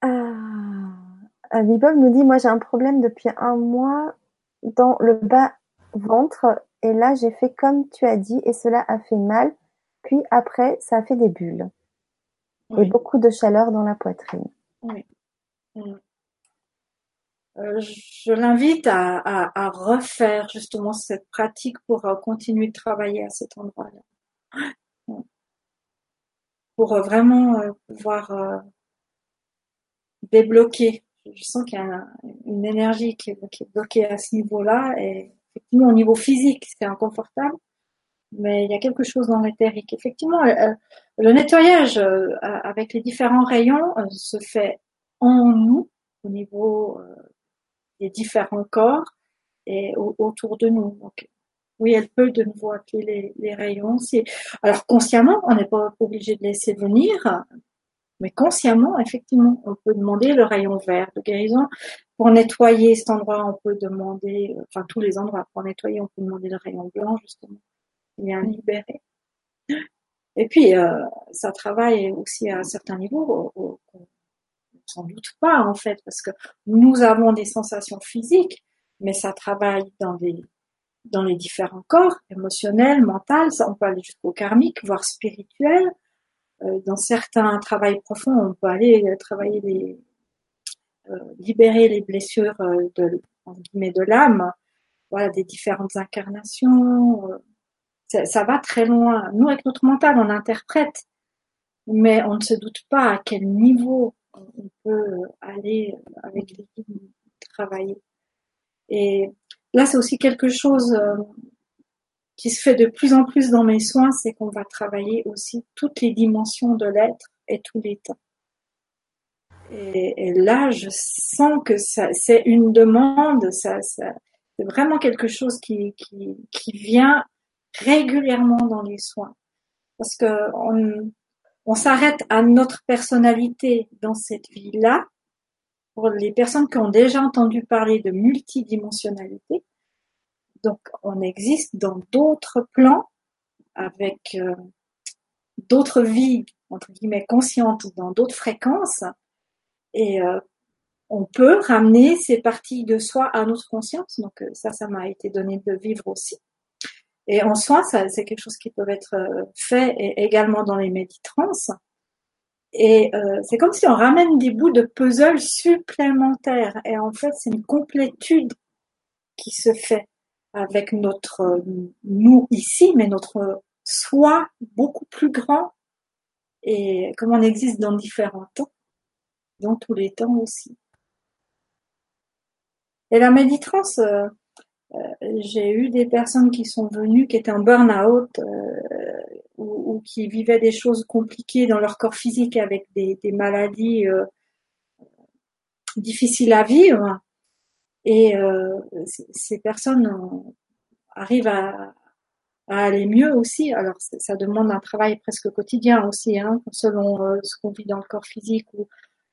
ah. nous dit, moi j'ai un problème depuis un mois dans le bas ventre et là j'ai fait comme tu as dit et cela a fait mal. Puis après ça a fait des bulles et beaucoup de chaleur dans la poitrine. Oui. Euh, je l'invite à, refaire justement cette pratique pour euh, continuer de travailler à cet endroit-là pour euh, vraiment euh, pouvoir euh, débloquer. Je sens qu'il y a une énergie qui est, bloquée à ce niveau-là et effectivement au niveau physique c'est inconfortable, mais il y a quelque chose dans l'éthérique. Effectivement, le nettoyage avec les différents rayons se fait en nous, au niveau des différents corps et autour de nous. Oui, elle peut de nouveau appeler les, rayons. Alors consciemment, on n'est pas obligé de laisser venir, mais consciemment, effectivement, on peut demander le rayon vert de guérison. Pour nettoyer cet endroit, on peut demander, enfin tous les endroits, pour nettoyer, on peut demander le rayon blanc, justement, Il un libéré. Et puis, euh, ça travaille aussi à un certain niveau, on s'en doute pas en fait, parce que nous avons des sensations physiques, mais ça travaille dans des dans les différents corps, émotionnels, mental, ça, on peut aller jusqu'au karmique, voire spirituel. Euh, dans certains travails profonds, on peut aller euh, travailler les, euh, libérer les blessures de, de l'âme, voilà, des différentes incarnations. Ça, ça, va très loin. Nous, avec notre mental, on interprète, mais on ne se doute pas à quel niveau on peut aller avec les travailler. Et là, c'est aussi quelque chose euh, qui se fait de plus en plus dans mes soins, c'est qu'on va travailler aussi toutes les dimensions de l'être et tous les temps. Et, là, je sens que c'est une demande, ça, c'est vraiment quelque chose qui, vient régulièrement dans les soins. Parce que on, on s'arrête à notre personnalité dans cette vie-là, pour les personnes qui ont déjà entendu parler de multidimensionnalité. Donc, on existe dans d'autres plans avec euh, d'autres vies, entre guillemets, conscientes dans d'autres fréquences. Et euh, on peut ramener ces parties de soi à notre conscience. Donc, euh, ça, ça m'a été donné de vivre aussi. Et en soi, ça, c'est quelque chose qui peut être fait également dans les méditrans. Et euh, c'est comme si on ramène des bouts de puzzle supplémentaires. Et en fait, c'est une complétude qui se fait avec notre nous ici, mais notre soi beaucoup plus grand. Et comme on existe dans différents temps, dans tous les temps aussi. Et la méditrance, euh, euh, j'ai eu des personnes qui sont venues, qui étaient en burn-out, ou, qui vivaient des choses compliquées dans leur corps physique avec des, maladies euh, difficiles à vivre. Et euh, ces personnes arrivent à, aller mieux aussi. Alors ça demande un travail presque quotidien aussi, hein, selon euh, ce qu'on vit dans le corps physique ou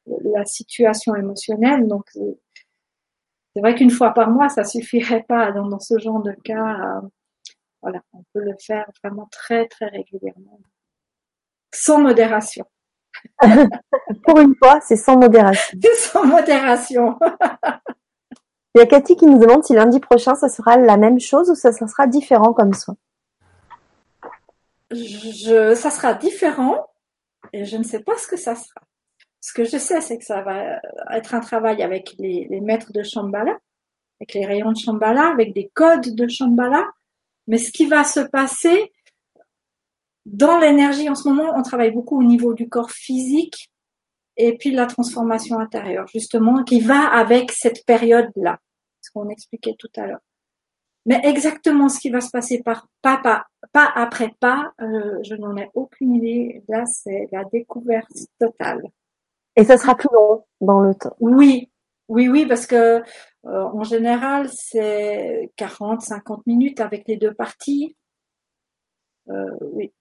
la situation émotionnelle. Donc c'est vrai qu'une fois par mois, ça suffirait pas dans, dans ce genre de cas voilà, on peut le faire vraiment très très régulièrement, sans modération. Pour une fois, c'est sans modération. sans modération. Il y a Cathy qui nous demande si lundi prochain, ça sera la même chose ou ça, sera différent comme soin. Je, ça sera différent et je ne sais pas ce que ça sera. Ce que je sais, c'est que ça va être un travail avec les, maîtres de Shambhala, avec les rayons de Shambhala, avec des codes de Shambhala, mais ce qui va se passer dans l'énergie, en ce moment, on travaille beaucoup au niveau du corps physique et puis la transformation intérieure, justement, qui va avec cette période-là, ce qu'on expliquait tout à l'heure. Mais exactement ce qui va se passer par pas, pas, pas après pas, euh, je n'en ai aucune idée. Là, c'est la découverte totale. Et ça sera plus long dans le temps. Oui, oui, oui, parce que euh, en général, c'est 40, 50 minutes avec les deux parties. Euh, oui.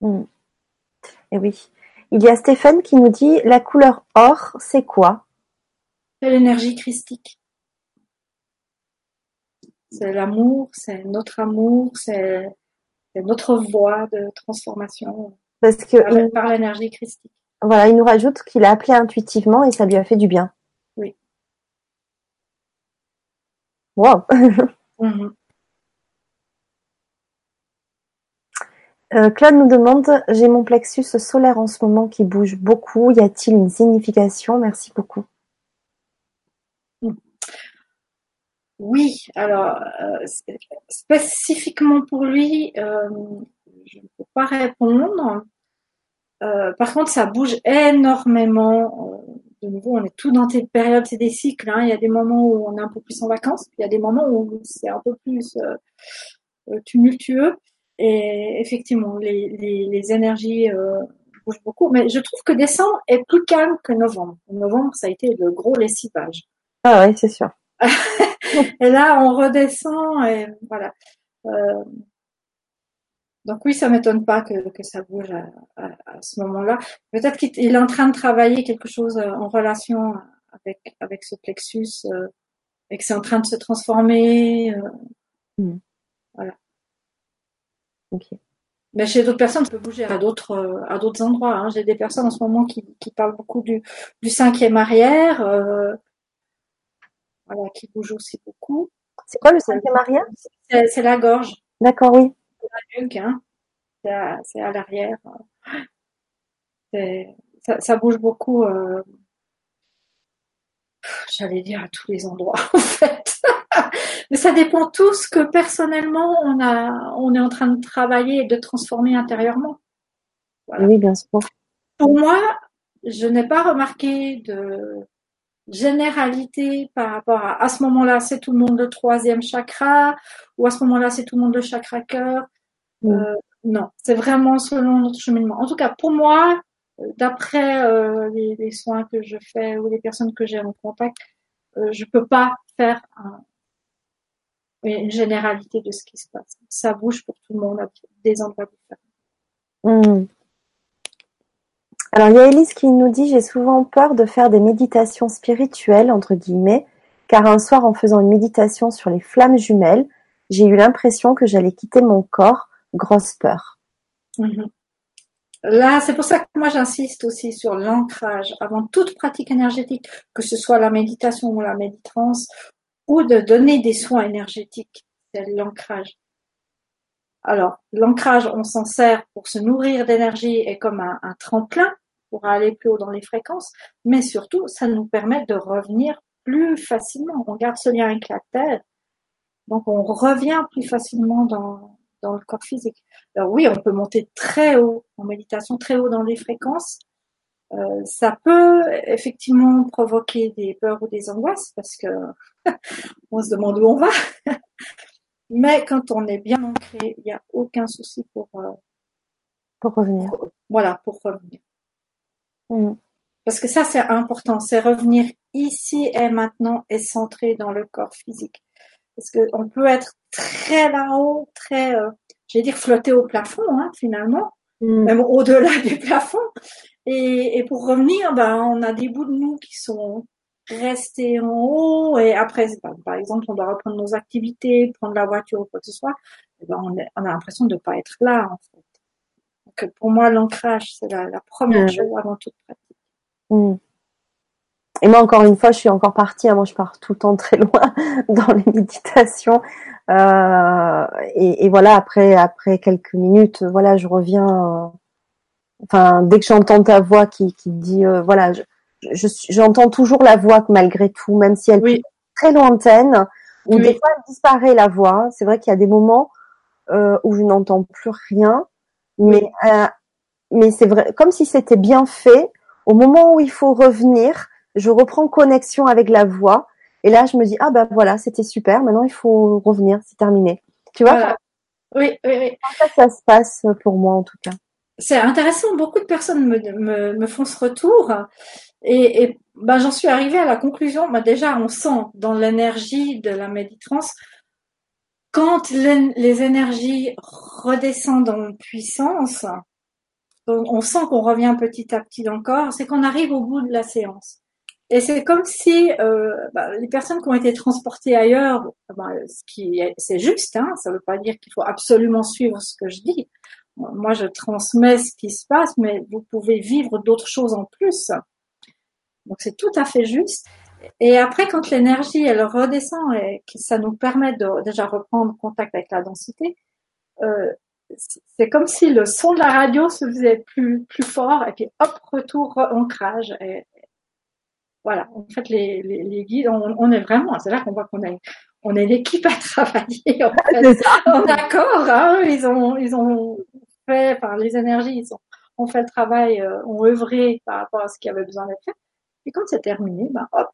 Hmm. Et oui. Il y a Stéphane qui nous dit la couleur or, c'est quoi? C'est l'énergie christique. C'est l'amour, c'est notre amour, c'est notre voie de transformation. Parce que par l'énergie christique. Voilà, il nous rajoute qu'il a appelé intuitivement et ça lui a fait du bien. Wow. Mhm. Euh, Claude nous demande, j'ai mon plexus solaire en ce moment qui bouge beaucoup. Y a-t-il une signification? Merci beaucoup. Oui, alors euh, spécifiquement pour lui, euh, je ne peux pas répondre. Par contre, ça bouge énormément de nouveau, on est tout dans des périodes, c'est des cycles. Hein. Il y a des moments où on est un peu plus en vacances, il y a des moments où c'est un peu plus euh, euh, tumultueux. Et effectivement, les, les, les énergies euh, bougent beaucoup. Mais je trouve que décembre est plus calme que novembre. Novembre, ça a été le gros lessivage. Ah oui, c'est sûr. et là, on redescend et voilà. Euh, donc oui, ça m'étonne pas que, que ça bouge à, à, à ce moment-là. Peut-être qu'il est en train de travailler quelque chose euh, en relation avec avec ce plexus euh, et que c'est en train de se transformer. Euh, Mm. Voilà. Ok. Mais chez d'autres personnes, ça peut bouger à d'autres euh, à d'autres endroits. Hein. J'ai des personnes en ce moment qui, qui parlent beaucoup du, du cinquième arrière, euh, voilà, qui bouge aussi beaucoup. C'est quoi le cinquième arrière? C'est c'est la gorge, D'accord, oui. Nuque, hein. C'est à, l'arrière. Ça, ça bouge beaucoup. euh, J'allais dire à tous les endroits, en fait. Mais ça dépend tout ce que personnellement on a, on est en train de travailler et de transformer intérieurement. Voilà. Oui, bien sûr. Pour moi, je n'ai pas remarqué de généralité par rapport à à ce moment-là, c'est tout le monde le troisième chakra, ou à ce moment-là, c'est tout le monde le chakra cœur. Euh, non, c'est vraiment selon notre cheminement. En tout cas, pour moi, euh, d'après euh, les, soins que je fais ou les personnes que j'ai en contact, euh, je peux pas faire un- une généralité de ce qui se passe. Ça bouge pour tout le monde à des endroits différents. Hmm. Alors, il y a Elise qui nous dit, j'ai souvent peur de faire des méditations spirituelles, entre guillemets, car un soir, en faisant une méditation sur les flammes jumelles, j'ai eu l'impression que j'allais quitter mon corps. Grosse peur. Mhm. Là, c'est pour ça que moi j'insiste aussi sur l'ancrage avant toute pratique énergétique, que ce soit la méditation ou la méditrance, ou de donner des soins énergétiques. C'est l'ancrage. Alors, l'ancrage, on s'en sert pour se nourrir d'énergie et comme un, un tremplin pour aller plus haut dans les fréquences, mais surtout, ça nous permet de revenir plus facilement. On garde ce lien avec la Terre, donc on revient plus facilement dans, dans le corps physique. Alors oui, on peut monter très haut en méditation, très haut dans les fréquences. Euh, ça peut effectivement provoquer des peurs ou des angoisses parce que on se demande où on va. Mais quand on est bien ancré, il n'y a aucun souci pour euh, Pour revenir. voilà pour revenir. Hmm. Parce que ça c'est important, c'est revenir ici et maintenant et centré dans le corps physique. Parce que on peut être très là-haut, très, euh, je vais dire flotter au plafond hein, finalement, Hmm. même au-delà du plafond. Et, et pour revenir, ben, on a des bouts de nous qui sont restés en haut. Et après, par exemple, on doit reprendre nos activités, prendre la voiture ou quoi que ce soit. Et ben, on, est- on a l'impression de ne pas être là, en fait. Donc, pour moi, l'ancrage, c'est la, la première Mhm. chose avant toute pratique. Hmm. Et moi, encore une fois, je suis encore partie. hein, moi, je pars tout le temps très loin dans les méditations. Euh, et, et voilà, après, après quelques minutes, voilà, je reviens. euh, enfin, dès que j'entends ta voix qui, qui dit, euh, voilà, je, je j'entends toujours la voix que malgré tout, même si elle Oui. est très lointaine, ou Oui. des fois elle disparaît la voix. C'est vrai qu'il y a des moments euh, où je n'entends plus rien, mais euh, mais c'est vrai, comme si c'était bien fait. Au moment où il faut revenir, je reprends connexion avec la voix, et là je me dis ah ben voilà, c'était super. Maintenant il faut revenir, c'est terminé. Tu vois, Voilà. Oui, oui, oui. ça, ça se passe pour moi en tout cas? C'est intéressant. Beaucoup de personnes me, me, me font ce retour. Et, et ben, j'en suis arrivée à la conclusion. Ben, déjà, on sent dans l'énergie de la méditrance, quand les, énergies redescendent en puissance, on, on sent qu'on revient petit à petit dans le corps, c'est qu'on arrive au bout de la séance. Et c'est comme si euh, ben, les personnes qui ont été transportées ailleurs, ben, ce qui est, c'est juste, hein, ça ne veut pas dire qu'il faut absolument suivre ce que je dis. Moi, je transmets ce qui se passe, mais vous pouvez vivre d'autres choses en plus. Donc c'est tout à fait juste. Et après, quand l'énergie elle redescend et que ça nous permet de déjà reprendre contact avec la densité, euh, c'est comme si le son de la radio se faisait plus plus fort et puis hop retour ancrage. Voilà. En fait, les, les, les guides, on, on est vraiment, c'est là qu'on voit qu'on est on est l'équipe à travailler en, fait, en accord. Hein, ils ont ils ont fait par les énergies, ils ont, ont fait le travail, euh, ont œuvré par rapport à ce qui avait besoin d'être fait. Et quand c'est terminé, ben hop,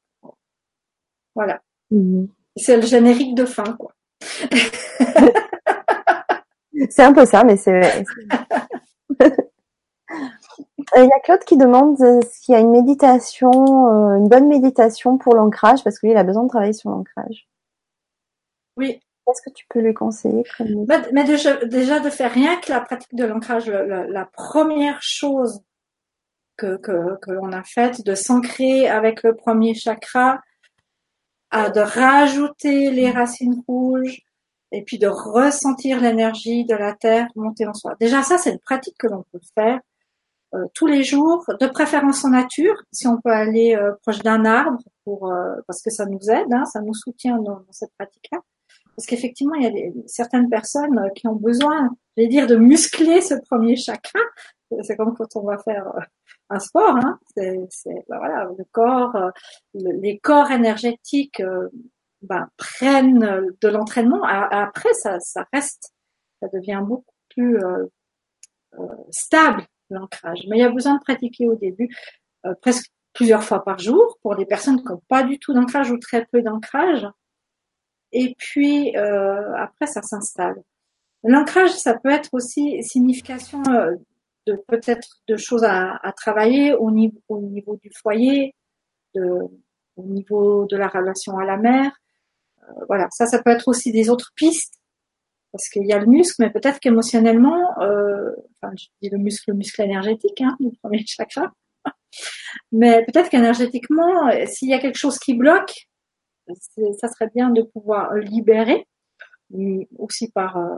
voilà. Mhm. C'est le générique de fin, quoi. C'est un peu ça, mais c'est. Il y a Claude qui demande s'il y a une méditation, une bonne méditation pour l'ancrage, parce que lui, il a besoin de travailler sur l'ancrage. Oui. Qu'est-ce que tu peux lui conseiller Mais déjà, déjà, de faire rien que la pratique de l'ancrage, la, première chose que, que, que l'on a faite, de s'ancrer avec le premier chakra, à de rajouter les racines rouges, et puis de ressentir l'énergie de la terre monter en soi. Déjà ça, c'est une pratique que l'on peut faire euh, tous les jours, de préférence en nature, si on peut aller euh, proche d'un arbre, pour euh, parce que ça nous aide, hein, ça nous soutient dans, cette pratique-là. Parce qu'effectivement, il y a des, certaines personnes qui ont besoin, je vais dire, de muscler ce premier chakra. C'est comme quand on va faire un sport, hein. C'est, ben voilà, le corps, les corps énergétiques ben, prennent de l'entraînement. Après, ça, ça reste, ça devient beaucoup plus stable l'ancrage. Mais il y a besoin de pratiquer au début euh, presque plusieurs fois par jour pour les personnes qui n'ont pas du tout d'ancrage ou très peu d'ancrage. Et puis euh, après, ça s'installe. L'ancrage, ça peut être aussi signification euh, de peut-être de choses à, à, travailler au niveau, au niveau du foyer, de, au niveau de la relation à la mère. voilà, ça, ça peut être aussi des autres pistes parce qu'il y a le muscle, mais peut-être qu'émotionnellement, euh, enfin, je dis le muscle, le muscle énergétique, hein, le premier chakra, mais peut-être qu'énergétiquement, s'il y a quelque chose qui bloque, ça serait bien de pouvoir libérer, aussi par euh,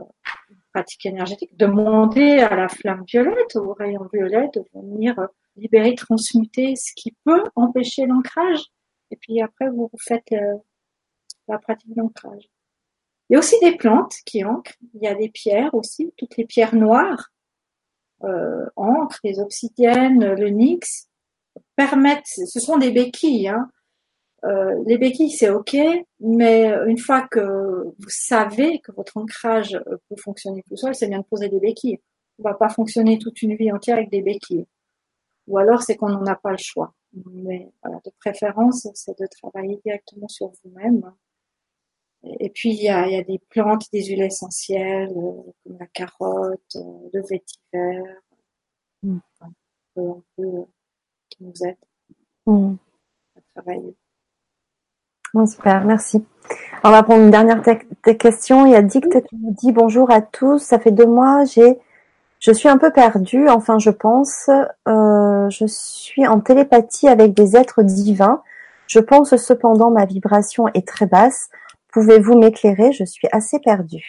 pratique énergétique, demander à la flamme violette, au rayon violet, de venir libérer, transmuter ce qui peut empêcher l'ancrage. Et puis après, vous faites euh, la pratique d'ancrage. Il y a aussi des plantes qui ancrent. Il y a des pierres aussi, toutes les pierres noires, euh, les obsidiennes, le nix, permettent, ce sont des béquilles. Hein. Euh, les béquilles, c'est ok, mais une fois que vous savez que votre ancrage peut fonctionner tout seul, c'est bien de poser des béquilles. On va pas fonctionner toute une vie entière avec des béquilles. Ou alors, c'est qu'on n'en a pas le choix. Mais de préférence, c'est de travailler directement sur vous-même et puis il y a, il y a des plantes, des huiles essentielles euh, comme la carotte, euh, le vétiver, mm. un peu, un peu, euh, qui nous aident mm. à travailler. super, merci. On va prendre une dernière question. Il y a Dicte qui nous dit bonjour à tous. Ça fait deux mois, j'ai, je suis un peu perdue. Enfin, je pense, euh, je suis en télépathie avec des êtres divins. Je pense cependant ma vibration est très basse. Pouvez-vous m'éclairer? Je suis assez perdue.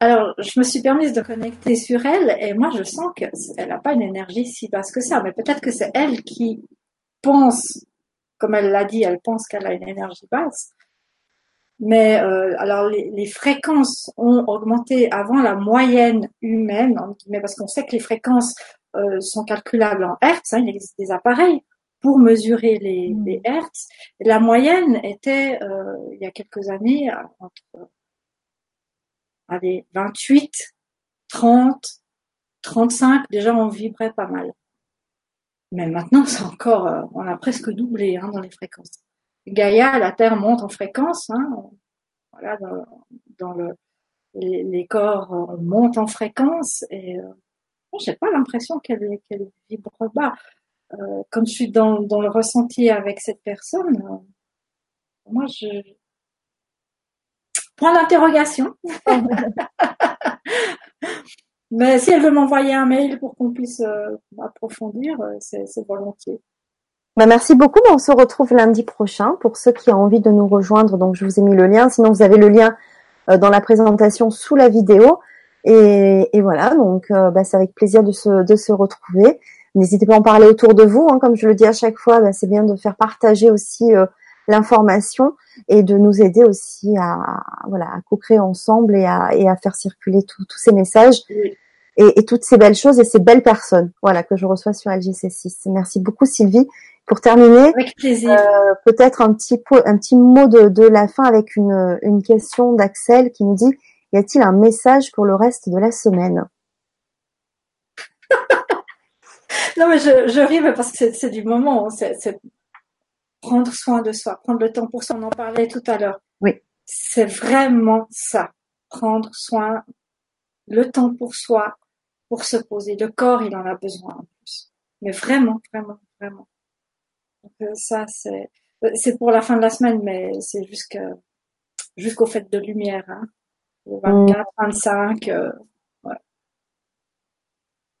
Alors, je me suis permise de connecter sur elle et moi, je sens qu'elle n'a pas une énergie si basse que ça, mais peut-être que c'est elle qui pense, comme elle l'a dit, elle pense qu'elle a une énergie basse. Mais euh, alors les, fréquences ont augmenté avant la moyenne humaine, mais parce qu'on sait que les fréquences euh, sont calculables en hertz. Hein, il existe des appareils pour mesurer les, mmh. les hertz. la moyenne était euh, il y a quelques années entre allez, 28, 30, 35. Déjà on vibrait pas mal. Mais maintenant c'est encore, on a presque doublé hein, dans les fréquences. Gaïa, la Terre monte en fréquence. Hein, voilà, dans, le, les, corps montent en fréquence et euh, j'ai pas l'impression qu'elle vibre bas. Euh, comme je suis dans, dans le ressenti avec cette personne, euh, moi je point d'interrogation. Mais si elle veut m'envoyer un mail pour qu'on puisse euh, approfondir, c'est volontiers. Bah, merci beaucoup. On se retrouve lundi prochain pour ceux qui ont envie de nous rejoindre. Donc, je vous ai mis le lien. Sinon, vous avez le lien euh, dans la présentation sous la vidéo. Et, voilà. Donc, euh, bah, c'est avec plaisir de se, de se retrouver. N'hésitez pas à en parler autour de vous. Hein. Comme je le dis à chaque fois, bah, c'est bien de faire partager aussi euh, l'information et de nous aider aussi à, voilà, à co-créer ensemble et à, et à faire circuler tous ces messages. Et, et, toutes ces belles choses et ces belles personnes, voilà, que je reçois sur LGC6. Merci beaucoup Sylvie. Pour terminer, euh, peut-être un petit, un petit mot de, de la fin avec une, une question d'Axel qui nous dit Y a-t-il un message pour le reste de la semaine? Non, mais je, je ris parce que c'est du moment. C'est prendre soin de soi, prendre le temps pour soi. On en parlait tout à l'heure. Oui. C'est vraiment ça. Prendre soin, le temps pour soi, pour se poser. Le corps, il en a besoin en plus. Mais vraiment, vraiment, vraiment. Donc, euh, ça, c'est, euh, c'est pour la fin de la semaine, mais c'est jusqu'à, jusqu'au fait de lumière, hein. 24, 25, euh, ouais.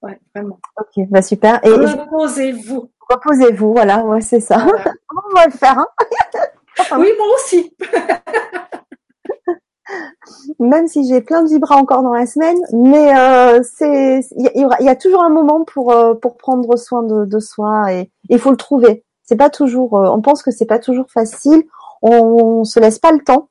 Ouais, vraiment. Ok, bah super. Et reposez-vous. Reposez-vous, voilà, ouais, c'est ça. On va le faire, hein. oui, moi aussi. Même si j'ai plein de vibras encore dans la semaine, mais euh, c'est il y, y, a toujours un moment pour euh, pour prendre soin de, de soi et il faut le trouver. C'est pas toujours. Euh, on pense que c'est pas toujours facile. On, se laisse pas le temps.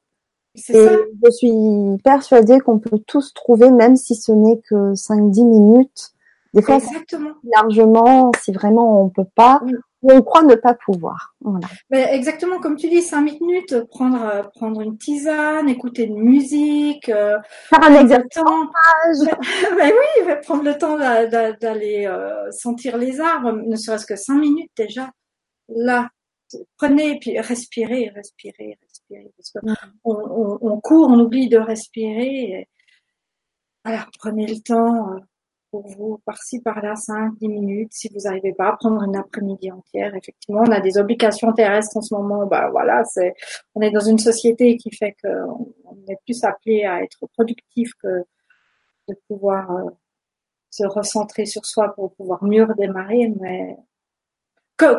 Et ça. je suis persuadée qu'on peut tous trouver, même si ce n'est que 5-10 minutes. Des fois, Exactement. largement, si vraiment on peut pas, on croit ne pas pouvoir. Voilà. Mais exactement comme tu dis, cinq minutes, prendre euh, prendre une tisane, écouter une musique, euh, faire un exercice. mais oui, prendre le temps d'aller euh, sentir les arbres, ne serait-ce que cinq minutes déjà. Là, prenez puis respirez, respirez, respirez, parce que on, on, on, court, on oublie de respirer. Et... Voilà, prenez le temps pour vous, par-ci, par-là, 5, 10 minutes, si vous n'arrivez pas à prendre une après-midi entière. Effectivement, on a des obligations terrestres en ce moment. Bah voilà, c'est, on est dans une société qui fait qu'on est plus appelé à être productif que de pouvoir euh, se recentrer sur soi pour pouvoir mieux redémarrer. Mais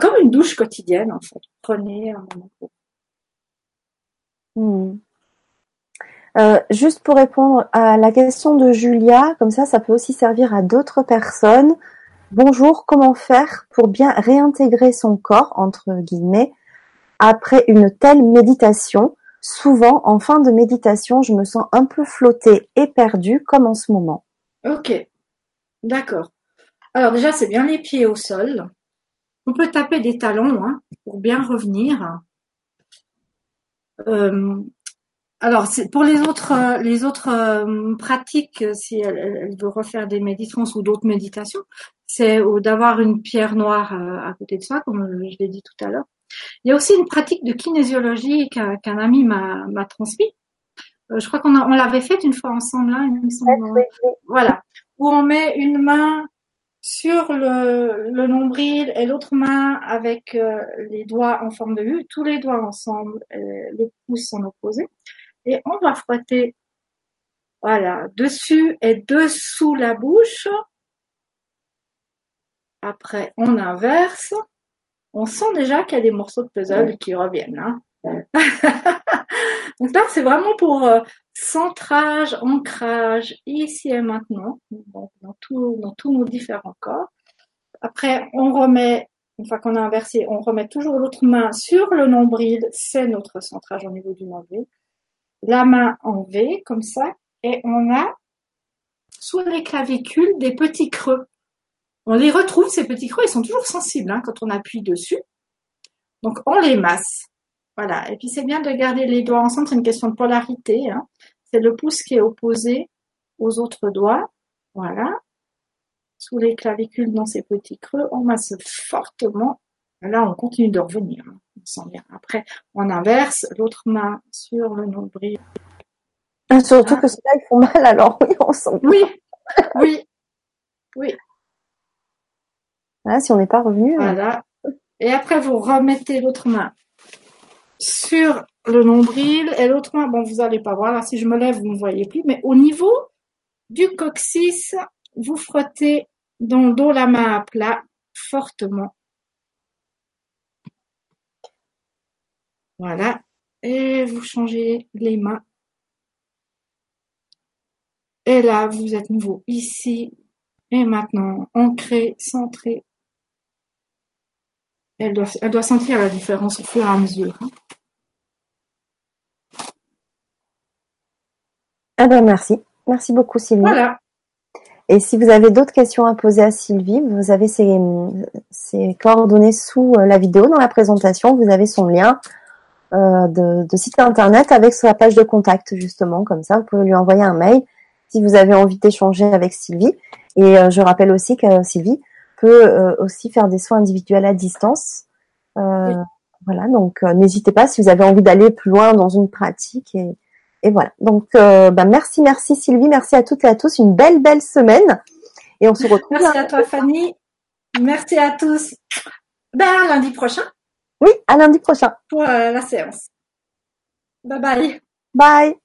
comme, une douche quotidienne, en fait. Prenez un moment pour. Hmm. Euh, juste pour répondre à la question de Julia, comme ça, ça peut aussi servir à d'autres personnes. Bonjour, comment faire pour bien réintégrer son corps, entre guillemets, après une telle méditation? Souvent, en fin de méditation, je me sens un peu flottée et perdue, comme en ce moment. Ok, d'accord. Alors déjà, c'est bien les pieds au sol. On peut taper des talons hein, pour bien revenir. Euh, alors, pour les autres, euh, les autres euh, pratiques, euh, si elle, elle, veut refaire des méditations ou d'autres méditations, c'est d'avoir une pierre noire à côté de soi, comme je l'ai dit tout à l'heure. Il y a aussi une pratique de kinésiologie qu'un ami m'a transmis. je crois qu'on on l'avait faite une fois ensemble, là, hein, il me semble. Voilà, où on met une main sur le, le nombril et l'autre main avec les doigts en forme de U, tous les doigts ensemble, les pouces en opposé et on va frotter voilà, dessus et dessous la bouche. Après, on inverse. On sent déjà qu'il y a des morceaux de puzzle qui reviennent. Hein. Donc là, c'est vraiment pour euh, centrage, ancrage, ici et maintenant, dans, tout, dans tous nos différents corps. Après, on remet, une fois qu'on a inversé, on remet toujours l'autre main sur le nombril. C'est notre centrage au niveau du nombril la main en V, comme ça, et on a sous les clavicules des petits creux. On les retrouve, ces petits creux, ils sont toujours sensibles hein, quand on appuie dessus. Donc on les masse. Voilà. Et puis c'est bien de garder les doigts ensemble, c'est une question de polarité. Hein. C'est le pouce qui est opposé aux autres doigts. Voilà. Sous les clavicules dans ces petits creux, on masse fortement. Là, on continue de revenir. Hein. Après, on inverse l'autre main sur le nombril. Ah, surtout que ceux-là, ils font mal, alors oui, on sent. Oui, oui, oui. Si on n'est pas revenu. Hein. Voilà. Et après, vous remettez l'autre main sur le nombril et l'autre main, bon, vous n'allez pas voir. Là, si je me lève, vous ne me voyez plus. Mais au niveau du coccyx, vous frottez dans le dos la main à plat fortement. Voilà. Et vous changez les mains. Et là, vous êtes nouveau ici. Et maintenant, ancré, centré. Elle doit, elle doit sentir la différence au fur et à mesure. Hein. Eh ben, merci. Merci beaucoup, Sylvie. Voilà. Et si vous avez d'autres questions à poser à Sylvie, vous avez ses, ses coordonnées sous euh, la vidéo dans la présentation. Vous avez son lien euh, de, de, site internet avec sa page de contact justement, comme ça vous pouvez lui envoyer un mail si vous avez envie d'échanger avec Sylvie. Et euh, je rappelle aussi que Sylvie peut aussi faire des soins individuels à distance. Voilà, donc n'hésitez pas si vous avez envie d'aller plus loin dans une pratique et, et voilà. Donc bah, merci, merci Sylvie, merci à toutes et à tous, une belle belle semaine et on se retrouve. Merci à toi Fanny, merci à tous. Ben à lundi prochain. Oui, à lundi prochain. Pour la séance. Bye bye. Bye.